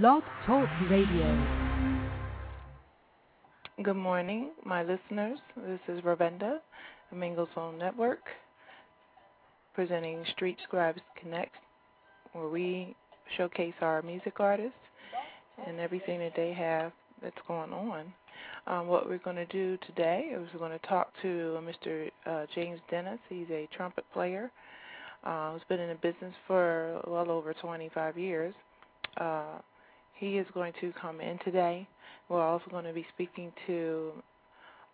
Blog Talk Radio. Good morning, my listeners. This is Ravenda, Mingles Phone Network, presenting Street Scribes Connect, where we showcase our music artists and everything that they have that's going on. Um, what we're going to do today is we're going to talk to Mr. Uh, James Dennis. He's a trumpet player uh, who's been in the business for well over 25 years. Uh, he is going to come in today. We're also going to be speaking to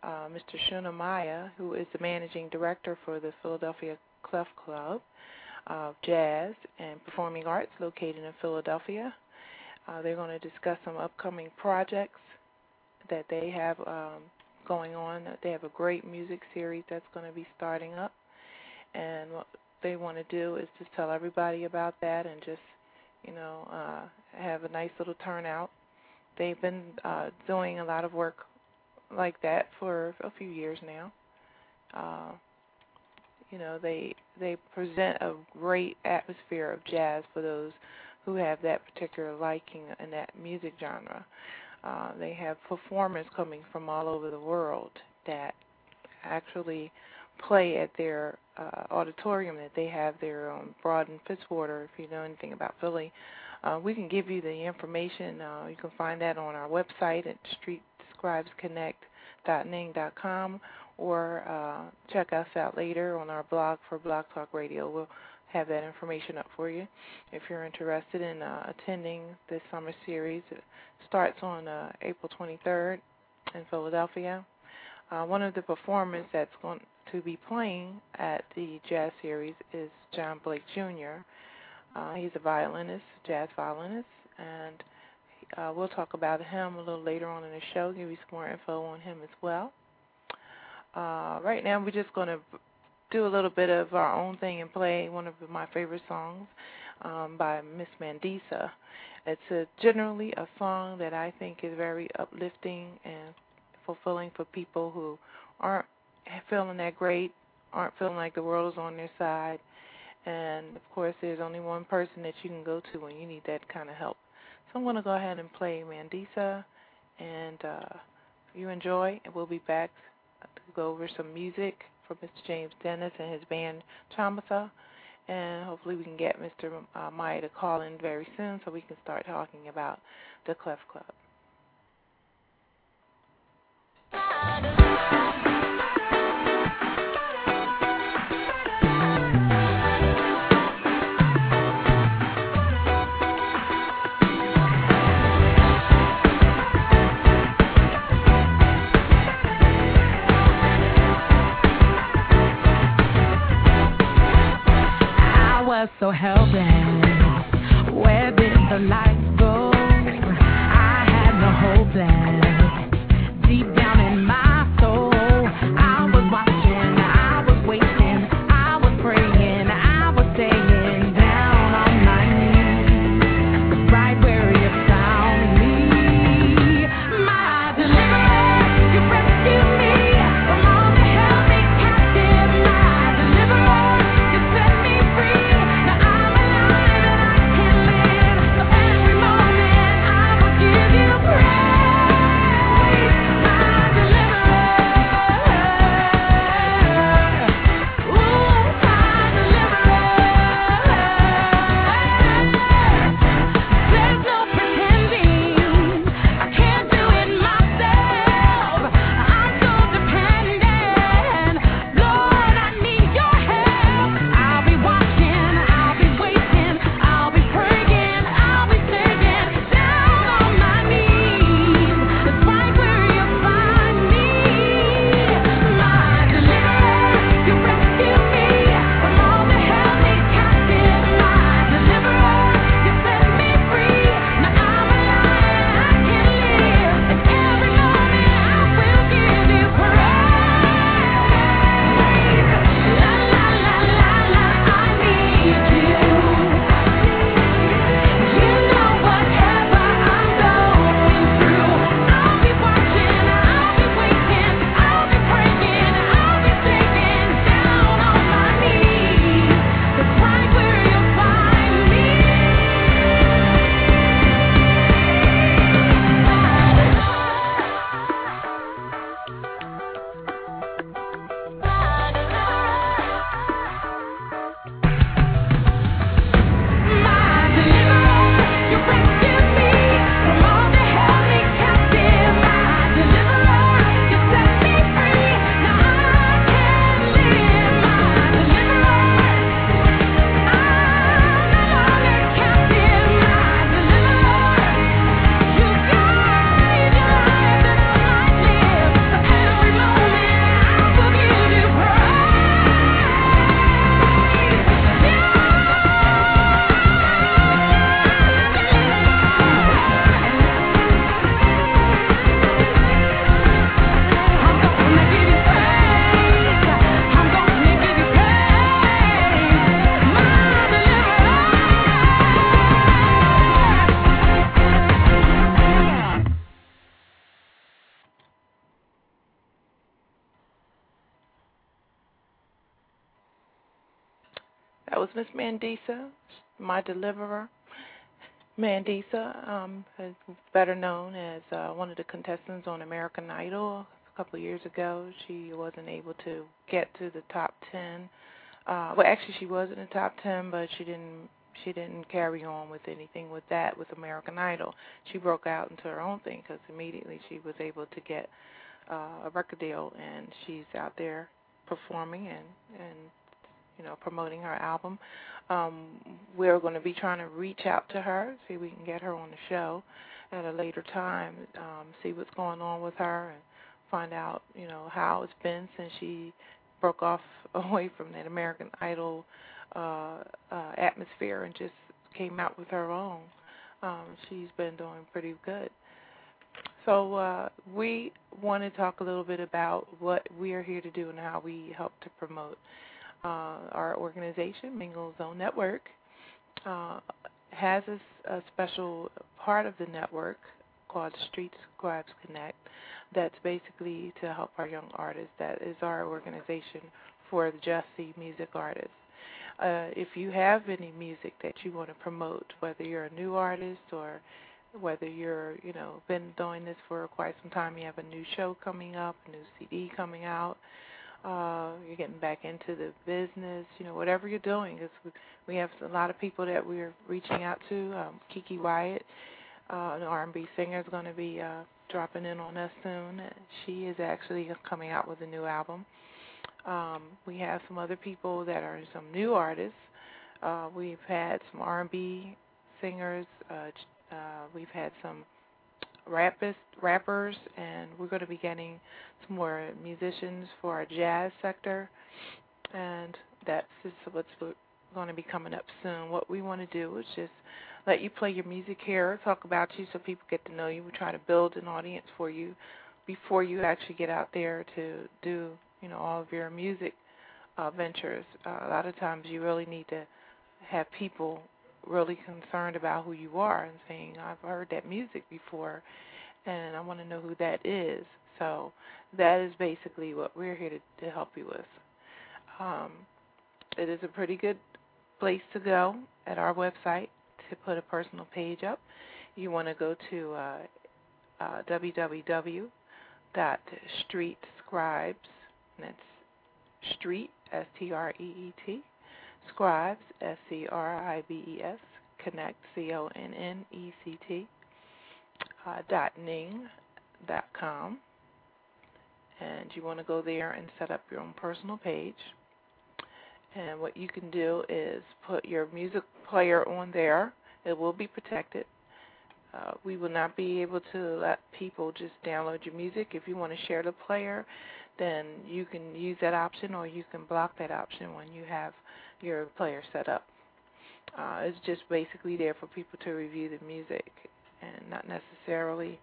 uh, Mr. Shuna Miah, who is the managing director for the Philadelphia Clef Club of Jazz and Performing Arts located in Philadelphia. Uh, they're going to discuss some upcoming projects that they have um, going on. They have a great music series that's going to be starting up, and what they want to do is just tell everybody about that and just you know uh, have a nice little turnout. They've been uh, doing a lot of work like that for a few years now. Uh, you know, they they present a great atmosphere of jazz for those who have that particular liking in that music genre. Uh, they have performers coming from all over the world that actually play at their uh, auditorium that they have there on Broad and Fitzwater. If you know anything about Philly, uh, we can give you the information. Uh, you can find that on our website at streetscribesconnect.ning.com or uh, check us out later on our blog for Blog Talk Radio. We'll have that information up for you if you're interested in uh, attending this summer series. It starts on uh, April 23rd in Philadelphia. Uh, one of the performers that's going to be playing at the jazz series is John Blake Jr. Uh, he's a violinist, jazz violinist, and uh, we'll talk about him a little later on in the show, give you some more info on him as well. Uh, right now, we're just going to do a little bit of our own thing and play one of my favorite songs um, by Miss Mandisa. It's a, generally a song that I think is very uplifting and fulfilling for people who aren't feeling that great, aren't feeling like the world is on their side. And of course, there's only one person that you can go to when you need that kind of help. So I'm going to go ahead and play Mandisa, and uh, you enjoy, and we'll be back to go over some music for Mr. James Dennis and his band Chamatha. And hopefully we can get Mr. Uh, Miah to call in very soon so we can start talking about the Clef Club. Was so helpless. Where did the light go? I had no hope that Mandisa, my deliverer. Mandisa, um, is better known as uh, one of the contestants on American Idol a couple of years ago. She wasn't able to get to the top ten. Uh, well, actually, she was in the top ten, but she didn't. She didn't carry on with anything with that with American Idol. She broke out into her own thing because immediately she was able to get uh, a record deal, and she's out there performing and and you know promoting her album. Um, we're going to be trying to reach out to her, see if we can get her on the show at a later time, um, see what's going on with her, and find out you know how it's been since she broke off away from that American Idol uh, uh, atmosphere and just came out with her own. Um, she's been doing pretty good. So uh, we want to talk a little bit about what we are here to do and how we help to promote uh, our organization, Mingle Zone Network, uh, has a, a, special part of the network called Street Scribes Connect that's basically to help our young artists. That is our organization for the Just C music artists. Uh, if you have any music that you want to promote, whether you're a new artist or whether you're, you know, been doing this for quite some time, you have a new show coming up, a new CD coming out, uh, you're getting back into the business, you know, whatever you're doing. Cause we, we have a lot of people that we're reaching out to. Um, Keke Wyatt, uh, an R&B singer, is going to be uh, dropping in on us soon. She is actually coming out with a new album. Um, we have some other people that are some new artists. Uh, we've had some R&B singers. Uh, uh, we've had some rappers, rappers, and we're going to be getting some more musicians for our jazz sector, and that's just what's going to be coming up soon. What we want to do is just let you play your music here, talk about you so people get to know you. We try to build an audience for you before you actually get out there to do, you know, all of your music uh, ventures. Uh, a lot of times you really need to have people really concerned about who you are and saying, I've heard that music before and I want to know who that is. So that is basically what we're here to, to help you with. Um, it is a pretty good place to go at our website to put a personal page up. You want to go to uh, uh, that's street, S T R E E T, scribes, S C R I B E S, connect, C O N N E C T, uh, com. and you want to go there and set up your own personal page. And what you can do is put your music player on there. It will be protected. Uh, we will not be able to let people just download your music. If you want to share the player, then you can use that option or you can block that option when you have your player set up. Uh, it's just basically there for people to review the music and not necessarily,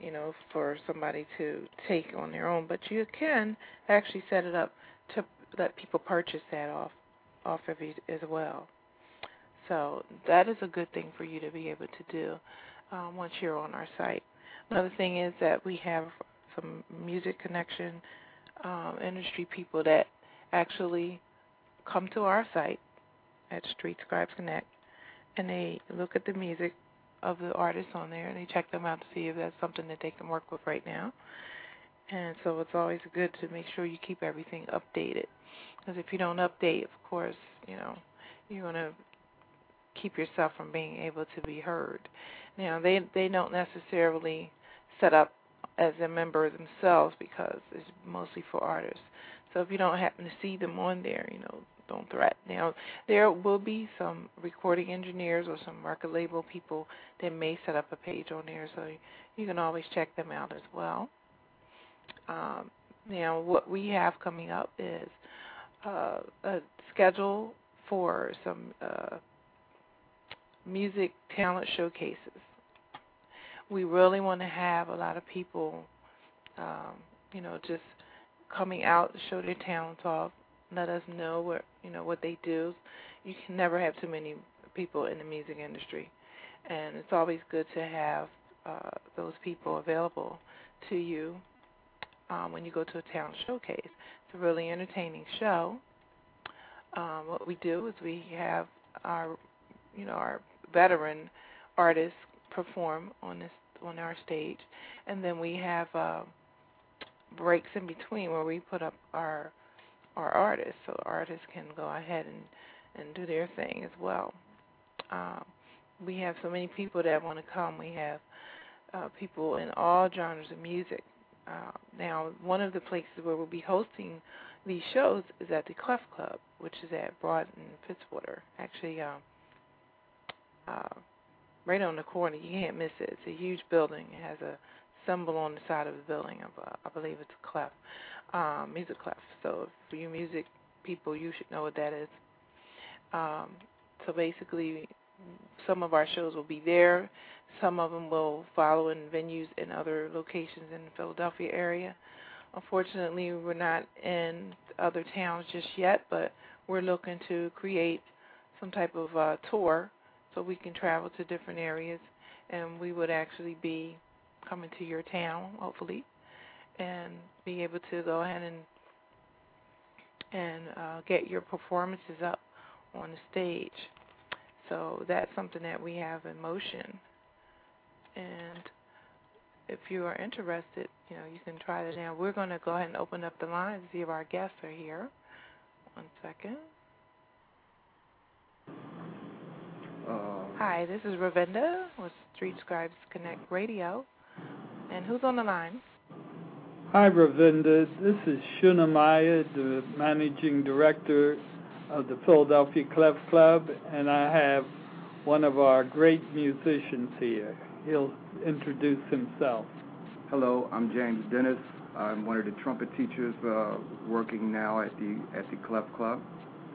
you know, for somebody to take on their own. But you can actually set it up to let people purchase that off off of it as well. So that is a good thing for you to be able to do um, once you're on our site. Another thing is that we have some music connection um, industry people that actually come to our site at Street Scribes Connect and they look at the music of the artists on there and they check them out to see if that's something that they can work with right now. And so it's always good to make sure you keep everything updated. Because if you don't update, of course, you know, you're going to keep yourself from being able to be heard. Now, they they don't necessarily set up as a member themselves because it's mostly for artists. So if you don't happen to see them on there, you know, don't threat. Now, there will be some recording engineers or some record label people that may set up a page on there, so you can always check them out as well. Um, now, what we have coming up is uh, a schedule for some uh, music talent showcases. We really want to have a lot of people, um, you know, just coming out to show their talents off let us know what you know what they do. You can never have too many people in the music industry, and it's always good to have uh, those people available to you um, when you go to a talent showcase. It's a really entertaining show. um, what we do is we have our, you know, our veteran artists perform on this on our stage, and then we have uh, breaks in between where we put up our our artists, so artists can go ahead and and do their thing as well. Um, we have so many people that want to come. We have uh, people in all genres of music. Uh, now, one of the places where we'll be hosting these shows is at the Clef Club, which is at Broad and Fitzwater. Actually, um, uh, right on the corner. You can't miss it. It's a huge building. It has a symbol on the side of the building. I believe it's a clef, um, music clef. So for you music people, you should know what that is. Um, so basically, some of our shows will be there. Some of them will follow in venues in other locations in the Philadelphia area. Unfortunately, we're not in other towns just yet, but we're looking to create some type of uh, tour so we can travel to different areas and we would actually be coming to your town, hopefully, and be able to go ahead and and uh, get your performances up on the stage. So that's something that we have in motion. And if you are interested, you know, you can try that now. We're going to go ahead and open up the line to see if our guests are here. One second. Uh, Hi, this is Ravinda with Street Scribes Connect Radio. And who's on the line? Hi, Ravinda. This is Shuna Miah, the managing director of the Philadelphia Clef Club, and I have one of our great musicians here. He'll introduce himself. Hello, I'm James Dennis. I'm one of the trumpet teachers uh, working now at the at the Clef Club.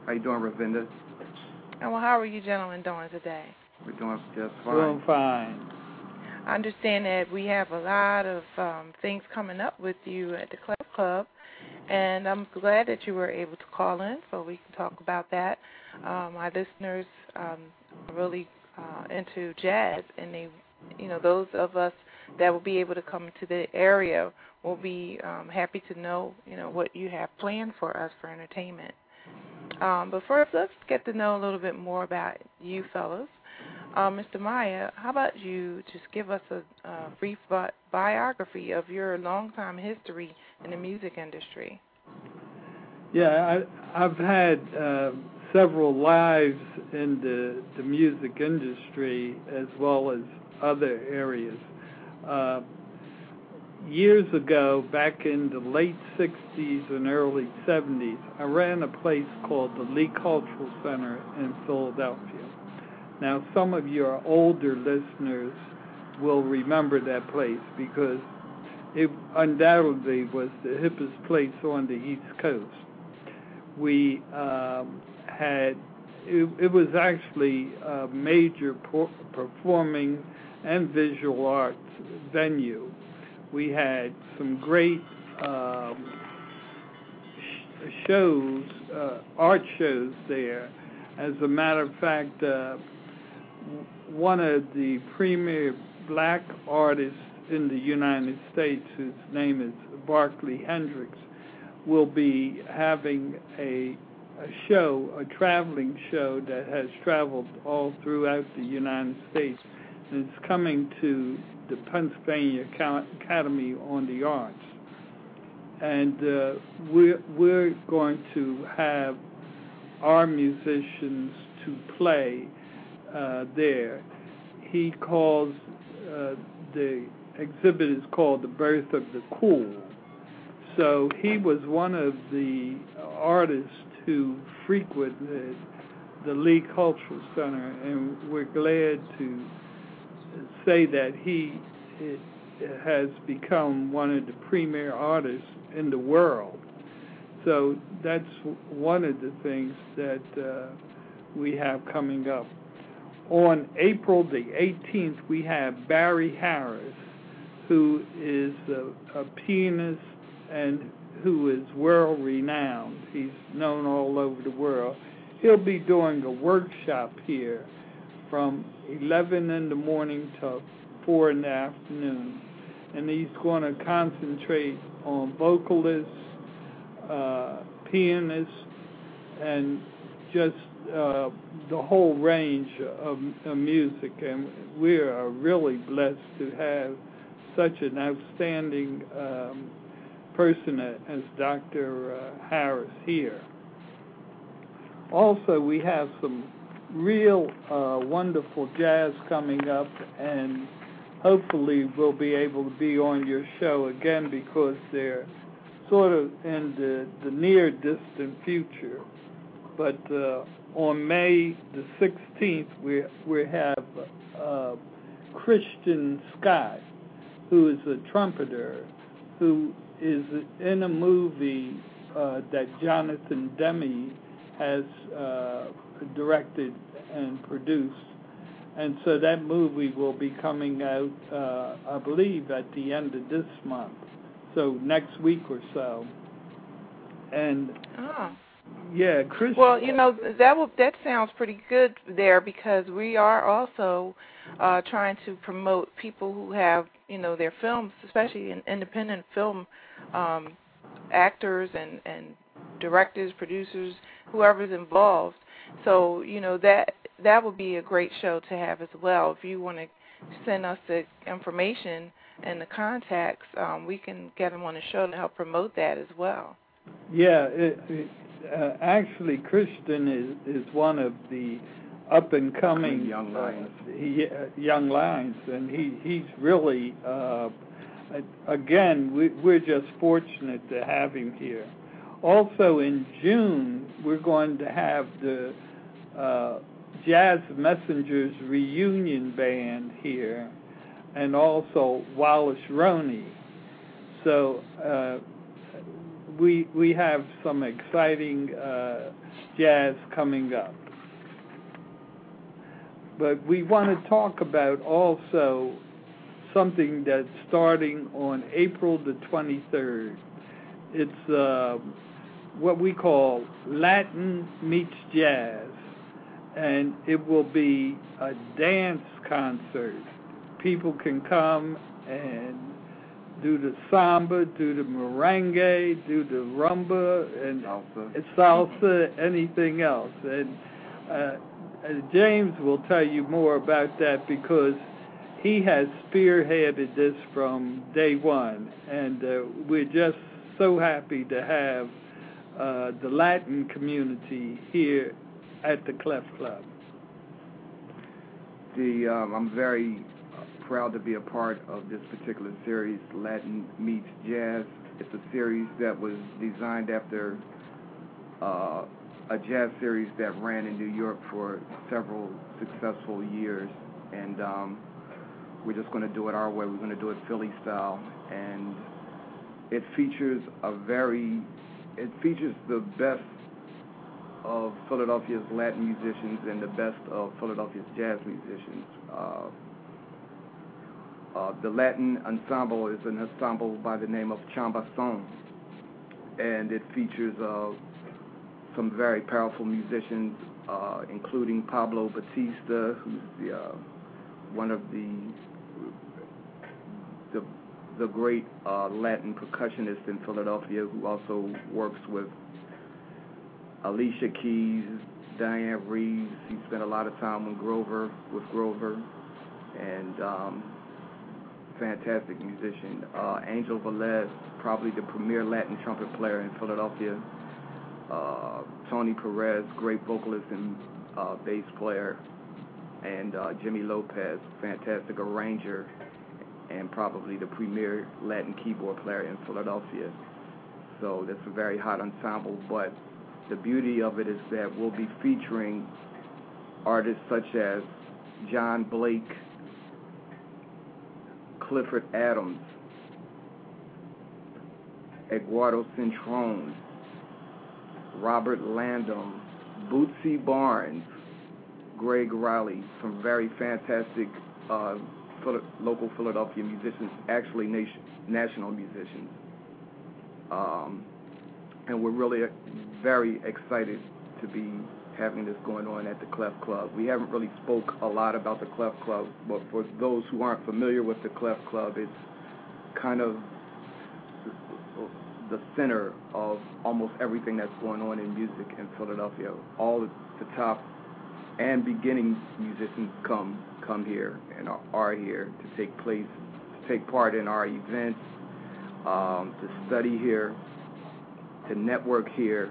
How you doing, Ravinda? And well, how are you gentlemen doing today? We're doing just fine. Doing fine. I understand that we have a lot of um, things coming up with you at the Clef Club, and I'm glad that you were able to call in so we can talk about that. Um, my listeners um, are really uh, into jazz, and they, you know, those of us that will be able to come to the area will be um, happy to know, you know, what you have planned for us for entertainment. Um, but first, let's get to know a little bit more about you fellows. Uh, Mr. Miah, how about you just give us a, a brief bi- biography of your long-time history in the music industry? Yeah, I, I've had uh, several lives in the, the music industry as well as other areas. Uh, years ago, back in the late 60s and early 70s, I ran a place called the Lee Cultural Center in Philadelphia. Now, some of your older listeners will remember that place because it undoubtedly was the hippest place on the East Coast. We um, had, it, it was actually a major performing and visual arts venue we had some great um, sh- shows, uh, art shows there. As a matter of fact, uh, one of the premier black artists in the United States, whose name is Barkley Hendricks, will be having a, a show, a traveling show that has traveled all throughout the United States. And it's coming to the Pennsylvania Academy on the Arts. And uh, we're, we're going to have our musicians to play there. He calls uh, the exhibit is called The Birth of the Cool. So he was one of the artists who frequented the Lee Cultural Center, and we're glad to say that he has become one of the premier artists in the world. So that's one of the things that uh, we have coming up. On April the 18th, we have Barry Harris, who is a, a pianist and who is world renowned. He's known all over the world. He'll be doing a workshop here from 11 in the morning to 4 in the afternoon. And he's going to concentrate on vocalists, uh, pianists, and just uh, the whole range of, of music, and we are really blessed to have such an outstanding um, person as Dr. Uh, Harris here. Also, we have some real uh, wonderful jazz coming up, and hopefully we'll be able to be on your show again because they're sort of in the, the near distant future. But uh, on May the 16th, we we have uh, Christian Scott, who is a trumpeter, who is in a movie uh, that Jonathan Demme has uh, directed and produced. And so that movie will be coming out, uh, I believe, at the end of this month, so next week or so. And oh. Yeah, Chris. Well, you know that will that sounds pretty good there because we are also uh, trying to promote people who have you know their films, especially in independent film um, actors and and directors, producers, whoever's involved. So you know that that would be a great show to have as well. If you want to send us the information and the contacts, um, we can get them on the show to help promote that as well. Yeah, it, it, uh, actually, Christian is is one of the up and coming young lions. Uh, he, uh, young lions, and he he's really uh, again we, we're just fortunate to have him here. Also in June, we're going to have the uh, Jazz Messengers reunion band here, and also Wallace Roney. So uh, we we have some exciting uh, jazz coming up. But we want to talk about also something that's starting on April the 23rd. It's uh, what we call Latin meets jazz, and it will be a dance concert. People can come and do the samba, do the merengue, do the rumba, and salsa, salsa anything else. And uh, James will tell you more about that because he has spearheaded this from day one, and uh, we're just so happy to have uh, the Latin community here at the Clef Club. The um, I'm very proud to be a part of this particular series, Latin Meets Jazz. It's a series that was designed after uh, a jazz series that ran in New York for several successful years, and um, we're just going to do it our way. We're going to do it Philly style, and it features a very it features the best of Philadelphia's Latin musicians and the best of Philadelphia's jazz musicians. Uh, uh, the Latin ensemble is an ensemble by the name of Chamba Son, and it features uh, some very powerful musicians, uh, including Pablo Batista, who's the, uh, one of the the the great uh, Latin percussionists in Philadelphia who also works with Alicia Keys, Dianne Reeves. He spent a lot of time with Grover, with Grover, and um, fantastic musician. Uh, Angel Velez, probably the premier Latin trumpet player in Philadelphia. Uh, Tony Perez, great vocalist and uh, bass player, and uh, Jimmy Lopez, fantastic arranger and probably the premier Latin keyboard player in Philadelphia. So that's a very hot ensemble. But the beauty of it is that we'll be featuring artists such as John Blake, Clifford Adams, Eduardo Cintrón, Robert Landon, Bootsy Barnes, Greg Riley, some very fantastic uh, local Philadelphia musicians, actually nation, national musicians. Um, and we're really very excited to be having this going on at the Clef Club. We haven't really spoke a lot about the Clef Club, but for those who aren't familiar with the Clef Club, it's kind of the center of almost everything that's going on in music in Philadelphia. All the top and beginning musicians come come here and are, here to take place, to take part in our events, um, to study here, to network here,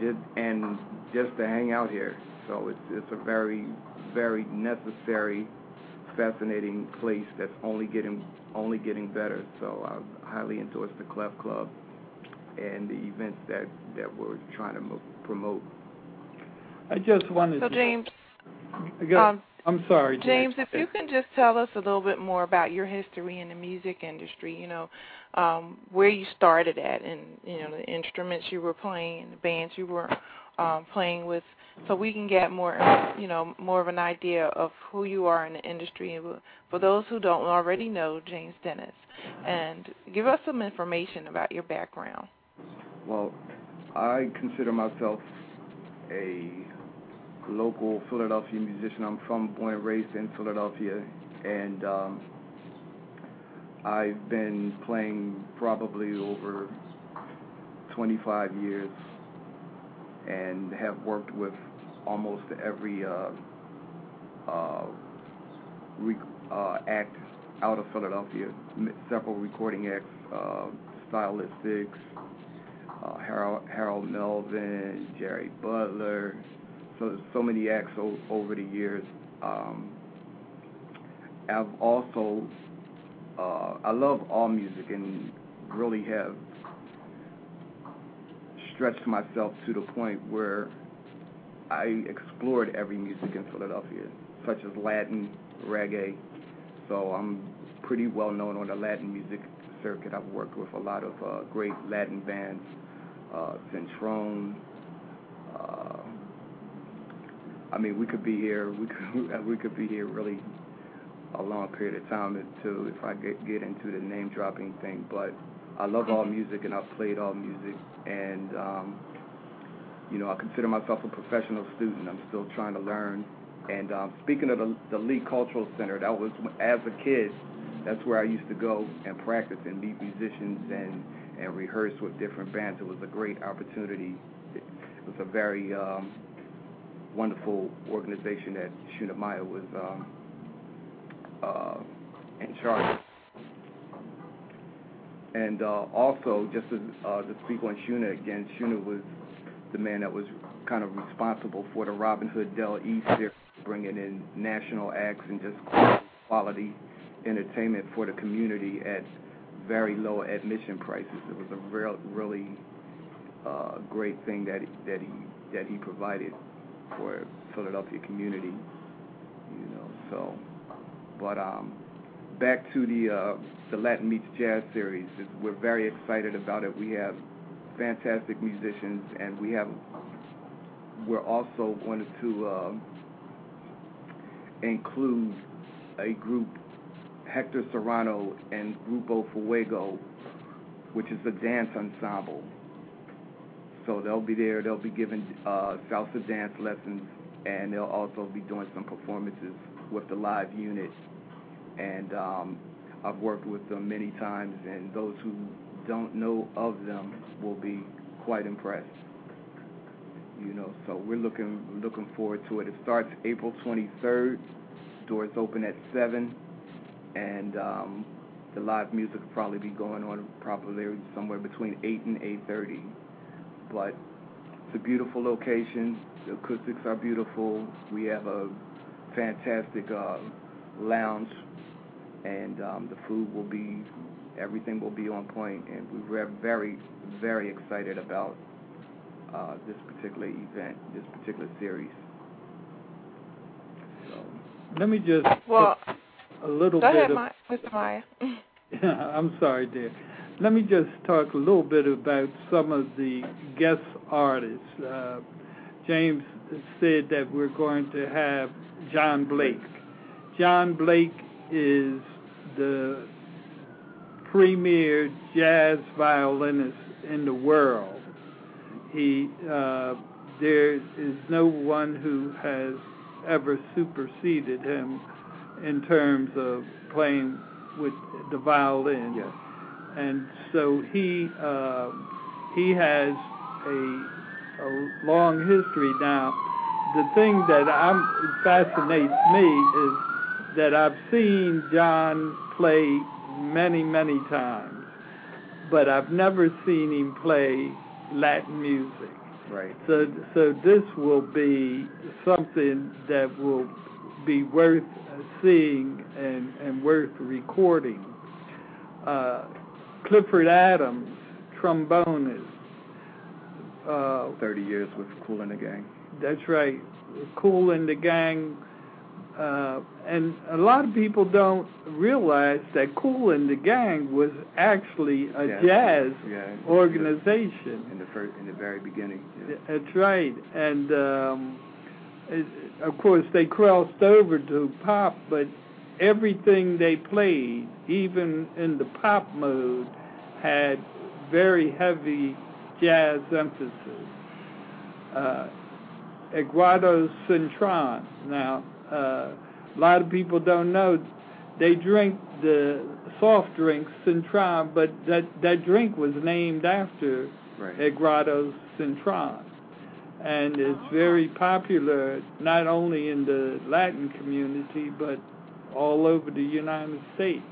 just and just to hang out here. So it's it's a very very necessary, fascinating place that's only getting only getting better. So I highly endorse the Clef Club and the events that that we're trying to mo- promote. I just wanted So to. James, um, I'm sorry, dear. James, if you can just tell us a little bit more about your history in the music industry, you know, um, where you started at and, you know, the instruments you were playing, the bands you were um, playing with, so we can get more, you know, more of an idea of who you are in the industry. For those who don't already know James Dennis, and give us some information about your background. Well, I consider myself a local Philadelphia musician. I'm from, born and raised in Philadelphia, and um, I've been playing probably over 25 years, and have worked with almost every uh, uh, uh, act out of Philadelphia. Several recording acts, uh, Stylistics, uh, Harold Harold Melvin, Jerry Butler, so so many acts o- over the years. Um, I've also uh, I love all music and really have stretched myself to the point where I explored every music in Philadelphia, such as Latin, reggae. So I'm pretty well known on the Latin music circuit. I've worked with a lot of uh, great Latin bands, uh, Cintron. Uh, I mean, we could be here. We could we could be here really a long period of time until if I get get into the name dropping thing. But I love all music and I've played all music and um, you know I consider myself a professional student. I'm still trying to learn. And um, speaking of the, the Lee Cultural Center, that was as a kid. That's where I used to go and practice and meet musicians and and rehearse with different bands. It was a great opportunity. It was a very um, wonderful organization that Shuna Miah was um, uh, in charge. And uh, also, just to, uh, to speak on Shuna again, Shuna was the man that was kind of responsible for the Robin Hood Dell East series, bringing in national acts and just quality entertainment for the community at very low admission prices. It was a real, really uh, great thing that that he that he provided for Philadelphia community. You know, so but um, back to the uh, the Latin Meets Jazz series, we're very excited about it. We have fantastic musicians, and we have we're also going to uh, include a group, Hector Serrano and Grupo Fuego, which is a dance ensemble. So they'll be there. They'll be giving uh, salsa dance lessons, and they'll also be doing some performances with the live unit. And um, I've worked with them many times, and those who don't know of them will be quite impressed. You know, so we're looking looking forward to it. It starts April 23rd. Doors open at seven, and um, the live music will probably be going on probably somewhere between eight and 8:30. But it's a beautiful location. The acoustics are beautiful. We have a fantastic uh, lounge, and um, the food will be, everything will be on point, and we're very, very excited about uh, this particular event, this particular series. So, Let me just Well, a little go bit ahead, of Ma- Mr. Miah. I'm sorry, dear. Let me just talk a little bit about some of the guest artists. Uh, James said that we're going to have John Blake. John Blake is the premier jazz violinist in the world. He uh, there is no one who has ever superseded him in terms of playing with the violin. yes. and so he uh, he has a, a long history now. The thing that I'm, fascinates me is that I've seen John play many, many times, but I've never seen him play Latin music. Right. So, so this will be something that will be worth seeing and, and worth recording. Uh, Clifford Adams, trombonist. Uh, 30 years with Kool and the Gang. That's right. Kool and the Gang uh, and a lot of people don't realize that Kool and the Gang was actually a yeah, jazz yeah, organization in the first, in the very beginning. Yeah. That's right, and um, it, of course they crossed over to pop, but everything they played, even in the pop mode, had very heavy jazz emphasis. Uh, Eduardo Cintron. Now, uh, a lot of people don't know they drink the soft drink Cintron, but that that drink was named after right. Eduardo Cintron, and it's very popular not only in the Latin community but all over the United States.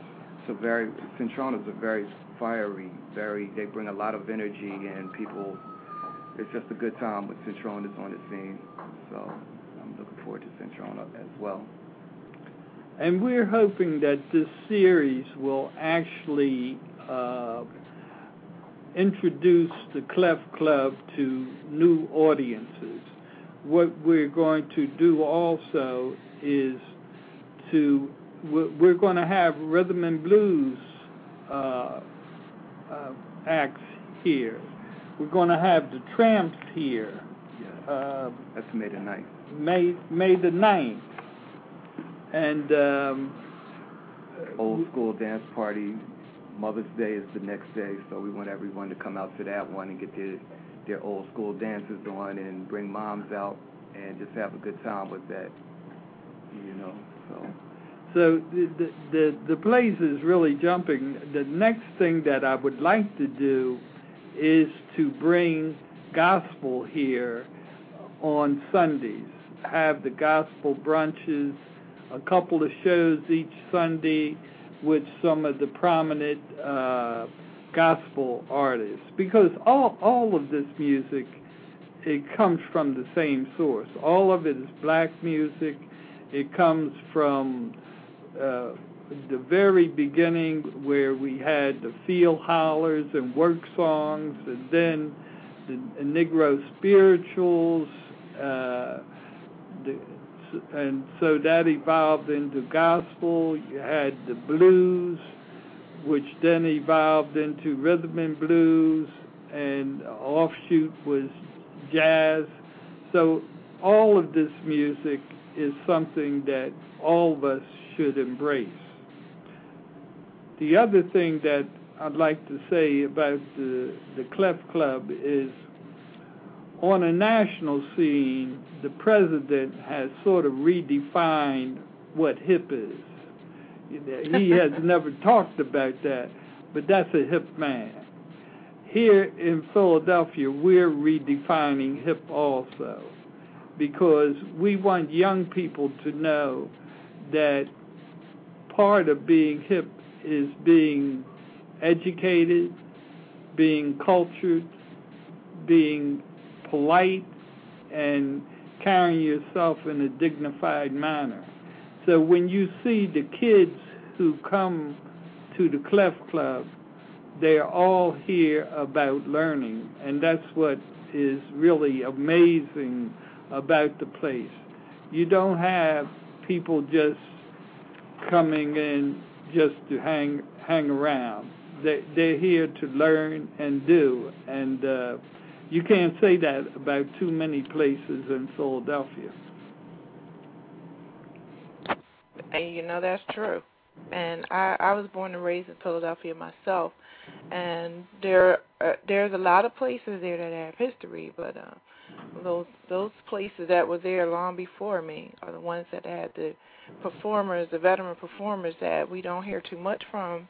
So very Cintron is a very fiery, very they bring a lot of energy and people. It's just a good time when Cintron is on the scene. So Forward to Cintron as well. And we're hoping that this series will actually uh, introduce the Clef Club to new audiences. What we're going to do also is to we're going to have rhythm and blues uh, uh, acts here. We're going to have the Trammps here. Yeah. Uh, That's made the 9th. May May the 9th. And um, old school dance party. Mother's Day is the next day, so we want everyone to come out to that one and get their their old school dances on and bring moms out and just have a good time with that. You know, so. So the, the the the place is really jumping. The next thing that I would like to do is to bring gospel here on Sundays. Have the gospel brunches, a couple of shows each Sunday with some of the prominent uh, gospel artists because all all of this music it comes from the same source. All of it is black music. It comes from uh, the very beginning where we had the field hollers and work songs, and then the, Negro spirituals. Uh, and so that evolved into gospel. You had the blues, which then evolved into rhythm and blues, and offshoot was jazz. So all of this music is something that all of us should embrace. The other thing that I'd like to say about the the Clef Club is on a national scene, the president has sort of redefined what hip is. He has never talked about that, but that's a hip man. Here in Philadelphia, we're redefining hip also because we want young people to know that part of being hip is being educated, being cultured, being polite and carrying yourself in a dignified manner. So when you see the kids who come to the Clef Club, they're all here about learning, and that's what is really amazing about the place. You don't have people just coming in just to hang hang around. They they're here to learn and do, and uh, you can't say that about too many places in Philadelphia. You know that's true. And I I was born and raised in Philadelphia myself, and there uh, there's a lot of places there that have history, but uh, those those places that were there long before me are the ones that had the performers, the veteran performers that we don't hear too much from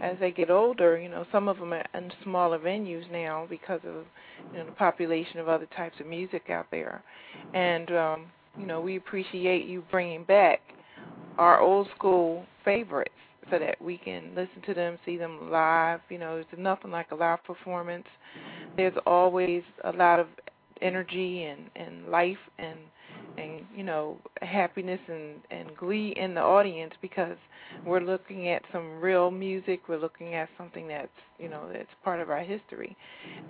as they get older, you know, some of them are in smaller venues now because of you know the population of other types of music out there, and um, you know we appreciate you bringing back our old school favorites so that we can listen to them, see them live. You know, there's nothing like a live performance. There's always a lot of energy and and life and and you know happiness and and glee in the audience because we're looking at some real music we're looking at something that's you know that's part of our history.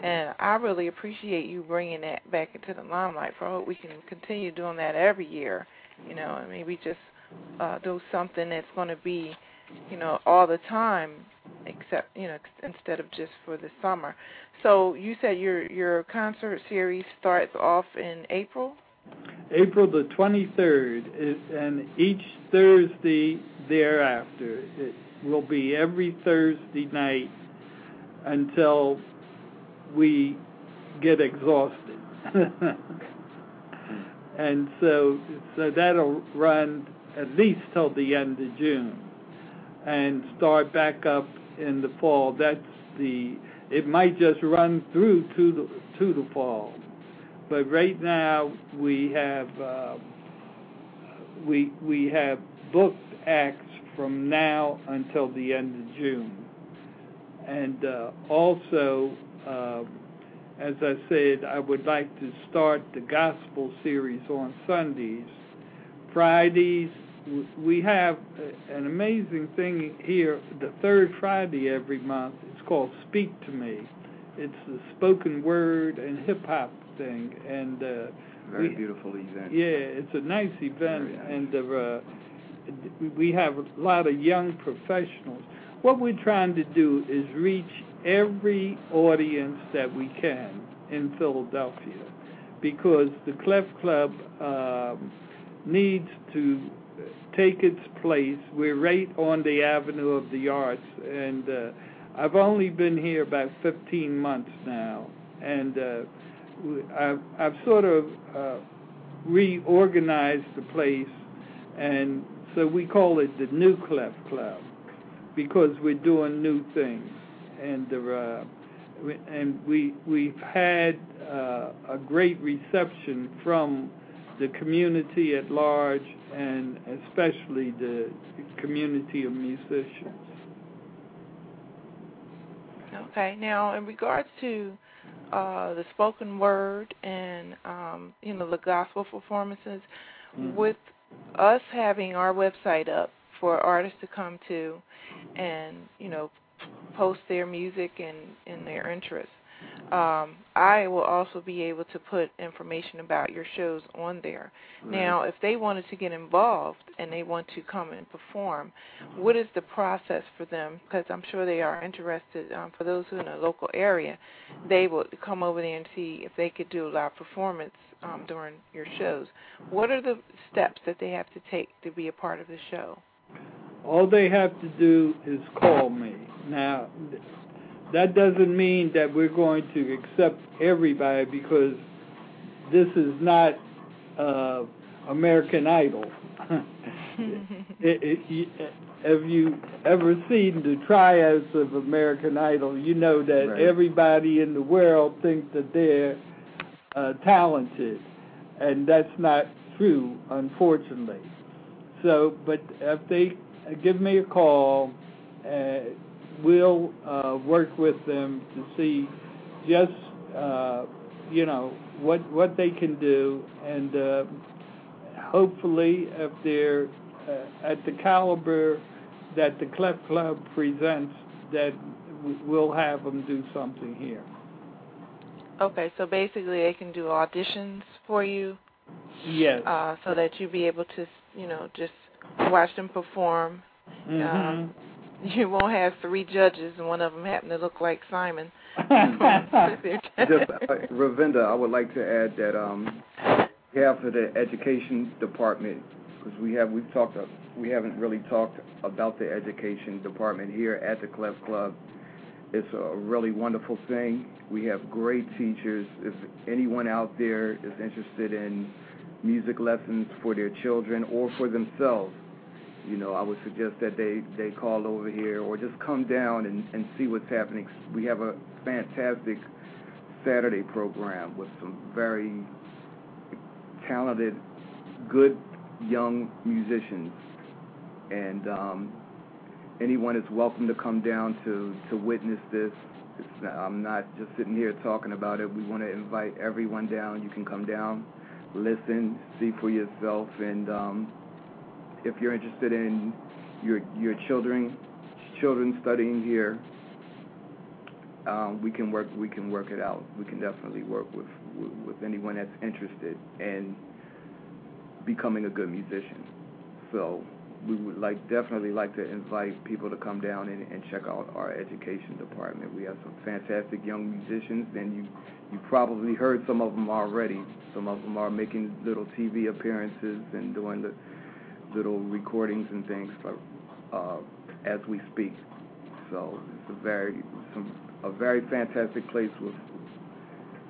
And i really appreciate you bringing that back into the limelight for hope we can continue doing that every year you know and maybe just uh do something that's going to be you know all the time except you know instead of just for the summer. So you said your your concert series starts off in april April the 23rd, and each Thursday thereafter. It will be every Thursday night until we get exhausted. and so so that'll run at least till the end of June and start back up in the fall. That's the it might just run through to the to the fall right now we have uh, we we have booked acts from now until the end of June, and uh, also, uh, as I said, I would like to start the gospel series on Sundays. Fridays, we have an amazing thing here. The third Friday every month. It's called Speak to Me. It's the spoken word and hip hop thing, and uh, very we, beautiful event. Yeah, it's a nice event, nice. and uh, we have a lot of young professionals. What we're trying to do is reach every audience that we can in Philadelphia, because the Clef Club um, needs to take its place. We're right on the Avenue of the Arts, and uh, I've only been here about 15 months now, and uh, I've, I've sort of uh, reorganized the place, and so we call it the New Clef Club because we're doing new things, and uh, and we we've had uh, a great reception from the community at large, and especially the community of musicians. Okay. Now, in regards to uh, the spoken word and um, you know the gospel performances, mm-hmm. with us having our website up for artists to come to, and you know post their music and, and their interests. Um, I will also be able to put information about your shows on there. Right. Now, if they wanted to get involved and they want to come and perform, what is the process for them? Because I'm sure they are interested. Um, for those who are in the local area, they will come over there and see if they could do a live performance um, during your shows. What are the steps that they have to take to be a part of the show? All they have to do is call me. Now, that doesn't mean that we're going to accept everybody because this is not uh, American Idol. it, it, have you ever seen the tryouts of American Idol? You know that right. everybody in the world thinks that they're uh, talented, and that's not true, unfortunately. So, but if they give me a call, uh, we'll uh, work with them to see just uh, you know what what they can do, and uh, hopefully, if they're uh, at the caliber that the Clef Club presents, that we'll have them do something here. Okay, so basically, they can do auditions for you. Yes. Uh, so that you be able to, you know, just watch them perform. Mm-hmm. Um, you won't have three judges and one of them happen to look like Simon. Just, uh, Ravinda, I would like to add that um, behalf of the education department, because we have we've talked uh, we haven't really talked about the education department here at the Clef Club. It's a really wonderful thing. We have great teachers. If anyone out there is interested in music lessons for their children or for themselves, you know, I would suggest that they they call over here or just come down and and see what's happening. We have a fantastic Saturday program with some very talented, good young musicians, and um, anyone is welcome to come down to to witness this. Not, I'm not just sitting here talking about it. We want to invite everyone down. You can come down, listen, see for yourself, and um, if you're interested in your your children children studying here, um, we can work we can work it out. We can definitely work with, with anyone that's interested in becoming a good musician. So we would like definitely like to invite people to come down and, and check out our education department. We have some fantastic young musicians, and you you probably heard some of them already. Some of them are making little TV appearances and doing the little recordings and things for, uh, as we speak. So it's a very some a very fantastic place with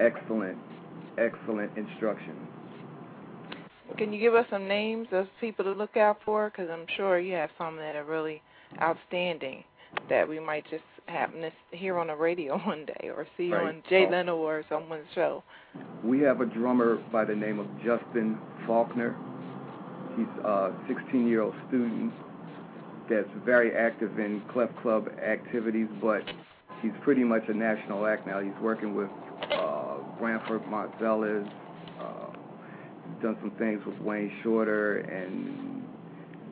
excellent excellent instruction. Can you give us some names of people to look out for? Because I'm sure you have some that are really outstanding that we might just happen to hear on the radio one day or see right. on Jay oh. Leno or someone's show. We have a drummer by the name of Justin Faulkner. He's a 16-year-old student that's very active in Clef Club activities, but he's pretty much a national act now. He's working with uh, Branford Marsalis, done some things with Wayne Shorter and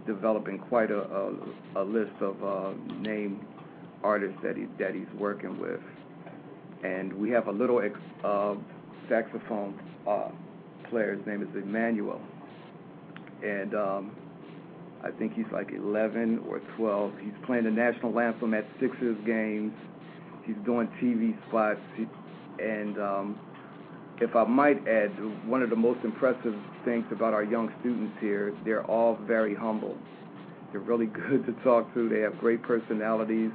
developing quite a, a, a list of uh, name artists that he that he's working with. And we have a little ex, uh, saxophone uh, player. His name is Emmanuel, and um, I think he's like 11 or 12. He's playing the national anthem at Sixers games. He's doing TV spots, and um, if I might add, one of the most impressive things about our young students here, they're all very humble. They're really good to talk to. They have great personalities,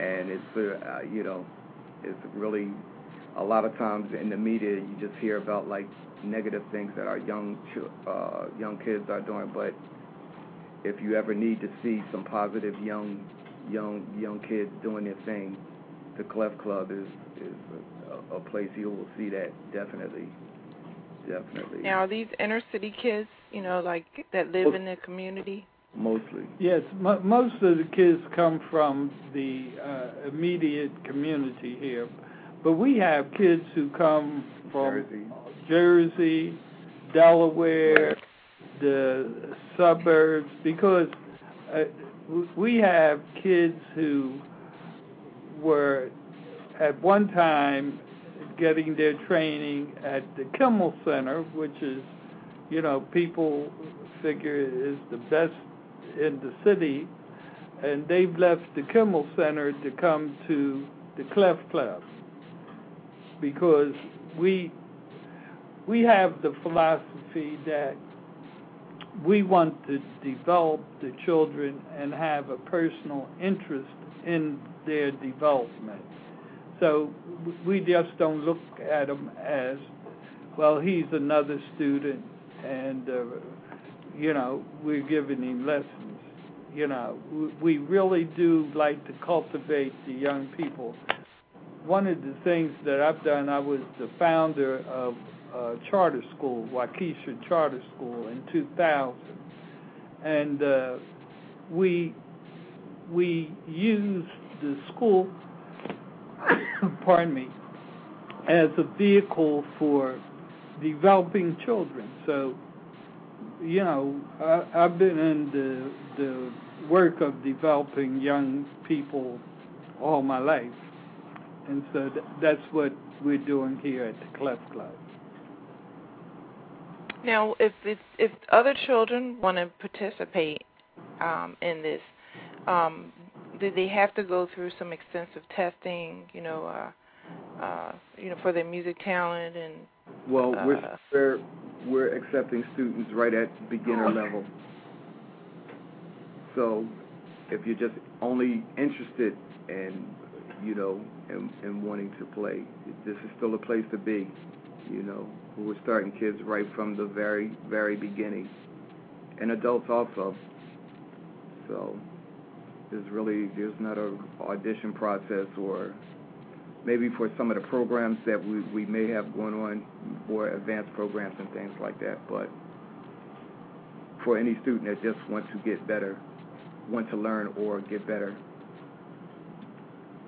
and it's uh, you know, it's really a lot of times in the media you just hear about like negative things that our young uh, young kids are doing. But if you ever need to see some positive young young young kids doing their thing, the Clef Club is is a, a place you will see that definitely, definitely. Now, are these inner city kids, you know, like that live most, in the community? Mostly. Yes, m- most of the kids come from the uh, immediate community here, but we have kids who come from Jersey, Jersey Delaware, the suburbs, because uh, we have kids who were at one time getting their training at the Kimmel Center, which is, you know, people figure is the best in the city, and they've left the Kimmel Center to come to the Clef Club. Because we we have the philosophy that we want to develop the children and have a personal interest in their development. So we just don't look at them as, well, he's another student, and uh, you know we're giving him lessons. You know, we really do like to cultivate the young people. One of the things that I've done, I was the founder of a charter school, Wakisha Charter School, in 2000, and uh, we we used the school pardon me, as a vehicle for developing children. So, you know, I, I've been in the the work of developing young people all my life, and so th- that's what we're doing here at the Clef Club. Now, if if, if other children want to participate um, in this, um, did they have to go through some extensive testing? You know, uh, uh, you know, for their music talent and. Well, uh, we're we're we're accepting students right at beginner level. So, if you're just only interested in, you know, in, in wanting to play, this is still a place to be. You know, we're starting kids right from the very very beginning, and adults also So there's really there's not a audition process or maybe for some of the programs that we we may have going on, more advanced programs and things like that. But for any student that just wants to get better, want to learn or get better,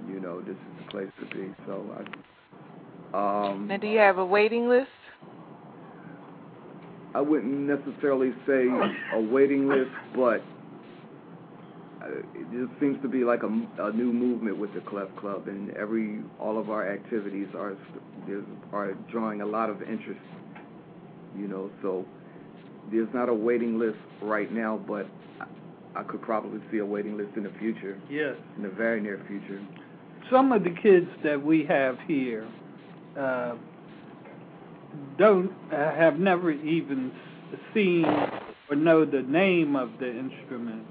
you know, this is the place to be. So I. Um, now, do you have a waiting list? I wouldn't necessarily say a waiting list, but uh, it just seems to be like a, a new movement with the Clef Club, and every all of our activities are are drawing a lot of interest. You know, so there's not a waiting list right now, but I, I could probably see a waiting list in the future. Yes. In the very near future. Some of the kids that we have here uh, don't uh, have never even seen or know the name of the instrument.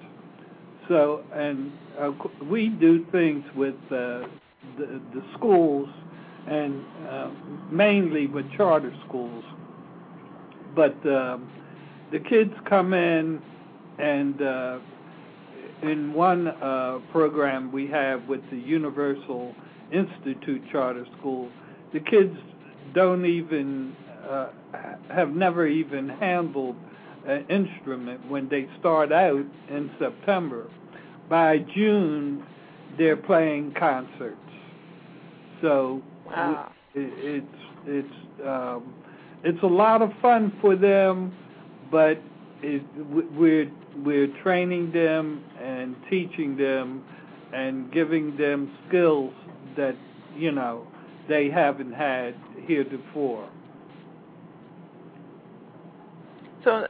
So, and uh, we do things with uh, the, the schools and uh, mainly with charter schools. But um, the kids come in and uh, in one uh, program we have with the Universal Institute Charter School, the kids don't even uh, have never even handled an instrument when they start out in September. By June, they're playing concerts. So wow. it, it's it's um, it's a lot of fun for them, but it, we're we're training them and teaching them and giving them skills that you know they haven't had heretofore. So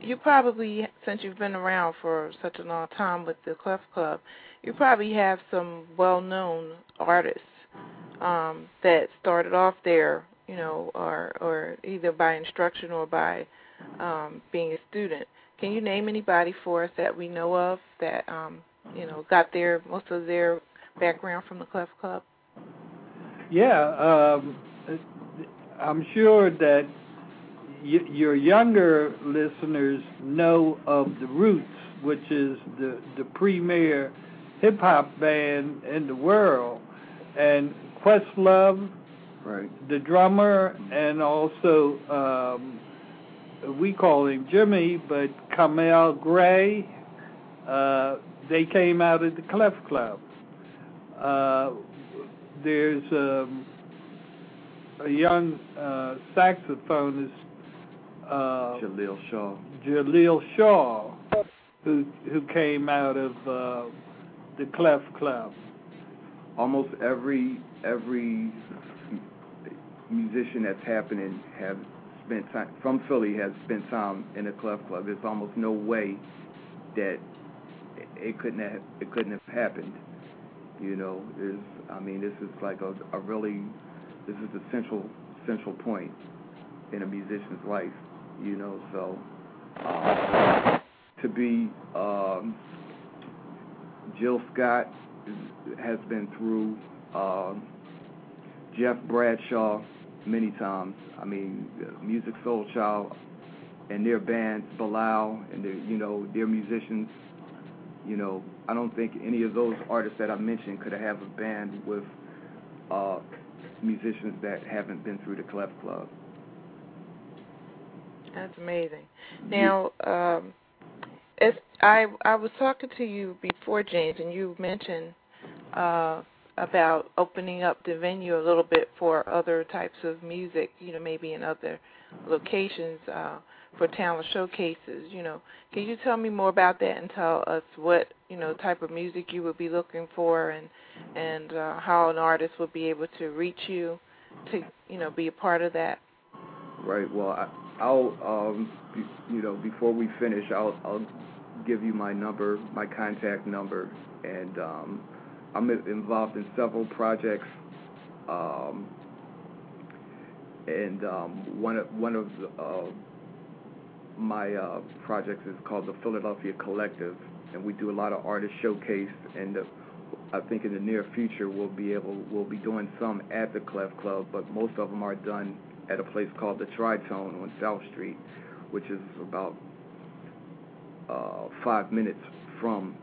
you probably, since you've been around for such a long time with the Clef Club, you probably have some well-known artists um, that started off there, you know, or or either by instruction or by um, being a student. Can you name anybody for us that we know of that um, you know got their most of their background from the Clef Club? Yeah, um, I'm sure that y- your younger listeners know of the Roots, which is the the premier hip hop band in the world, and Questlove, right, the drummer, and also um, we call him Jimmy, but Kamal Gray. Uh, they came out of the Clef Club. Uh, there's um, a young uh, saxophonist, uh, Jaleel Shaw. Jaleel Shaw, who who came out of uh, the Clef Club. Almost every every musician that's happening have spent time from Philly has spent time in the Clef Club. There's almost no way that it couldn't have it couldn't have happened. You know, is I mean, this is like a, a really this is the central central point in a musician's life. You know, so uh, to be um, Jill Scott has been through um, Jeff Bradshaw many times. I mean, Musiq Soulchild and their bands, Bilal, and their, you know, their musicians. You know, I don't think any of those artists that I mentioned could have a band with uh, musicians that haven't been through the Clef Club. That's amazing. Now, um, if I I was talking to you before, James, and you mentioned uh, about opening up the venue a little bit for other types of music, you know, maybe in other locations uh, for talent showcases. You know, can you tell me more about that and tell us what you know type of music you would be looking for and and uh, how an artist would be able to reach you to you know be a part of that? Right. Well, I, I'll um, be, you know before we finish, I'll I'll give you my number, my contact number, and um, I'm involved in several projects, um, and um, one of one of uh, my uh, is called the Philadelphia Collective, and we do a lot of artist showcase. And uh, I think in the near future we'll be able we'll be doing some at the Clef Club, but most of them are done at a place called the Tritone on South Street, which is about uh, five minutes from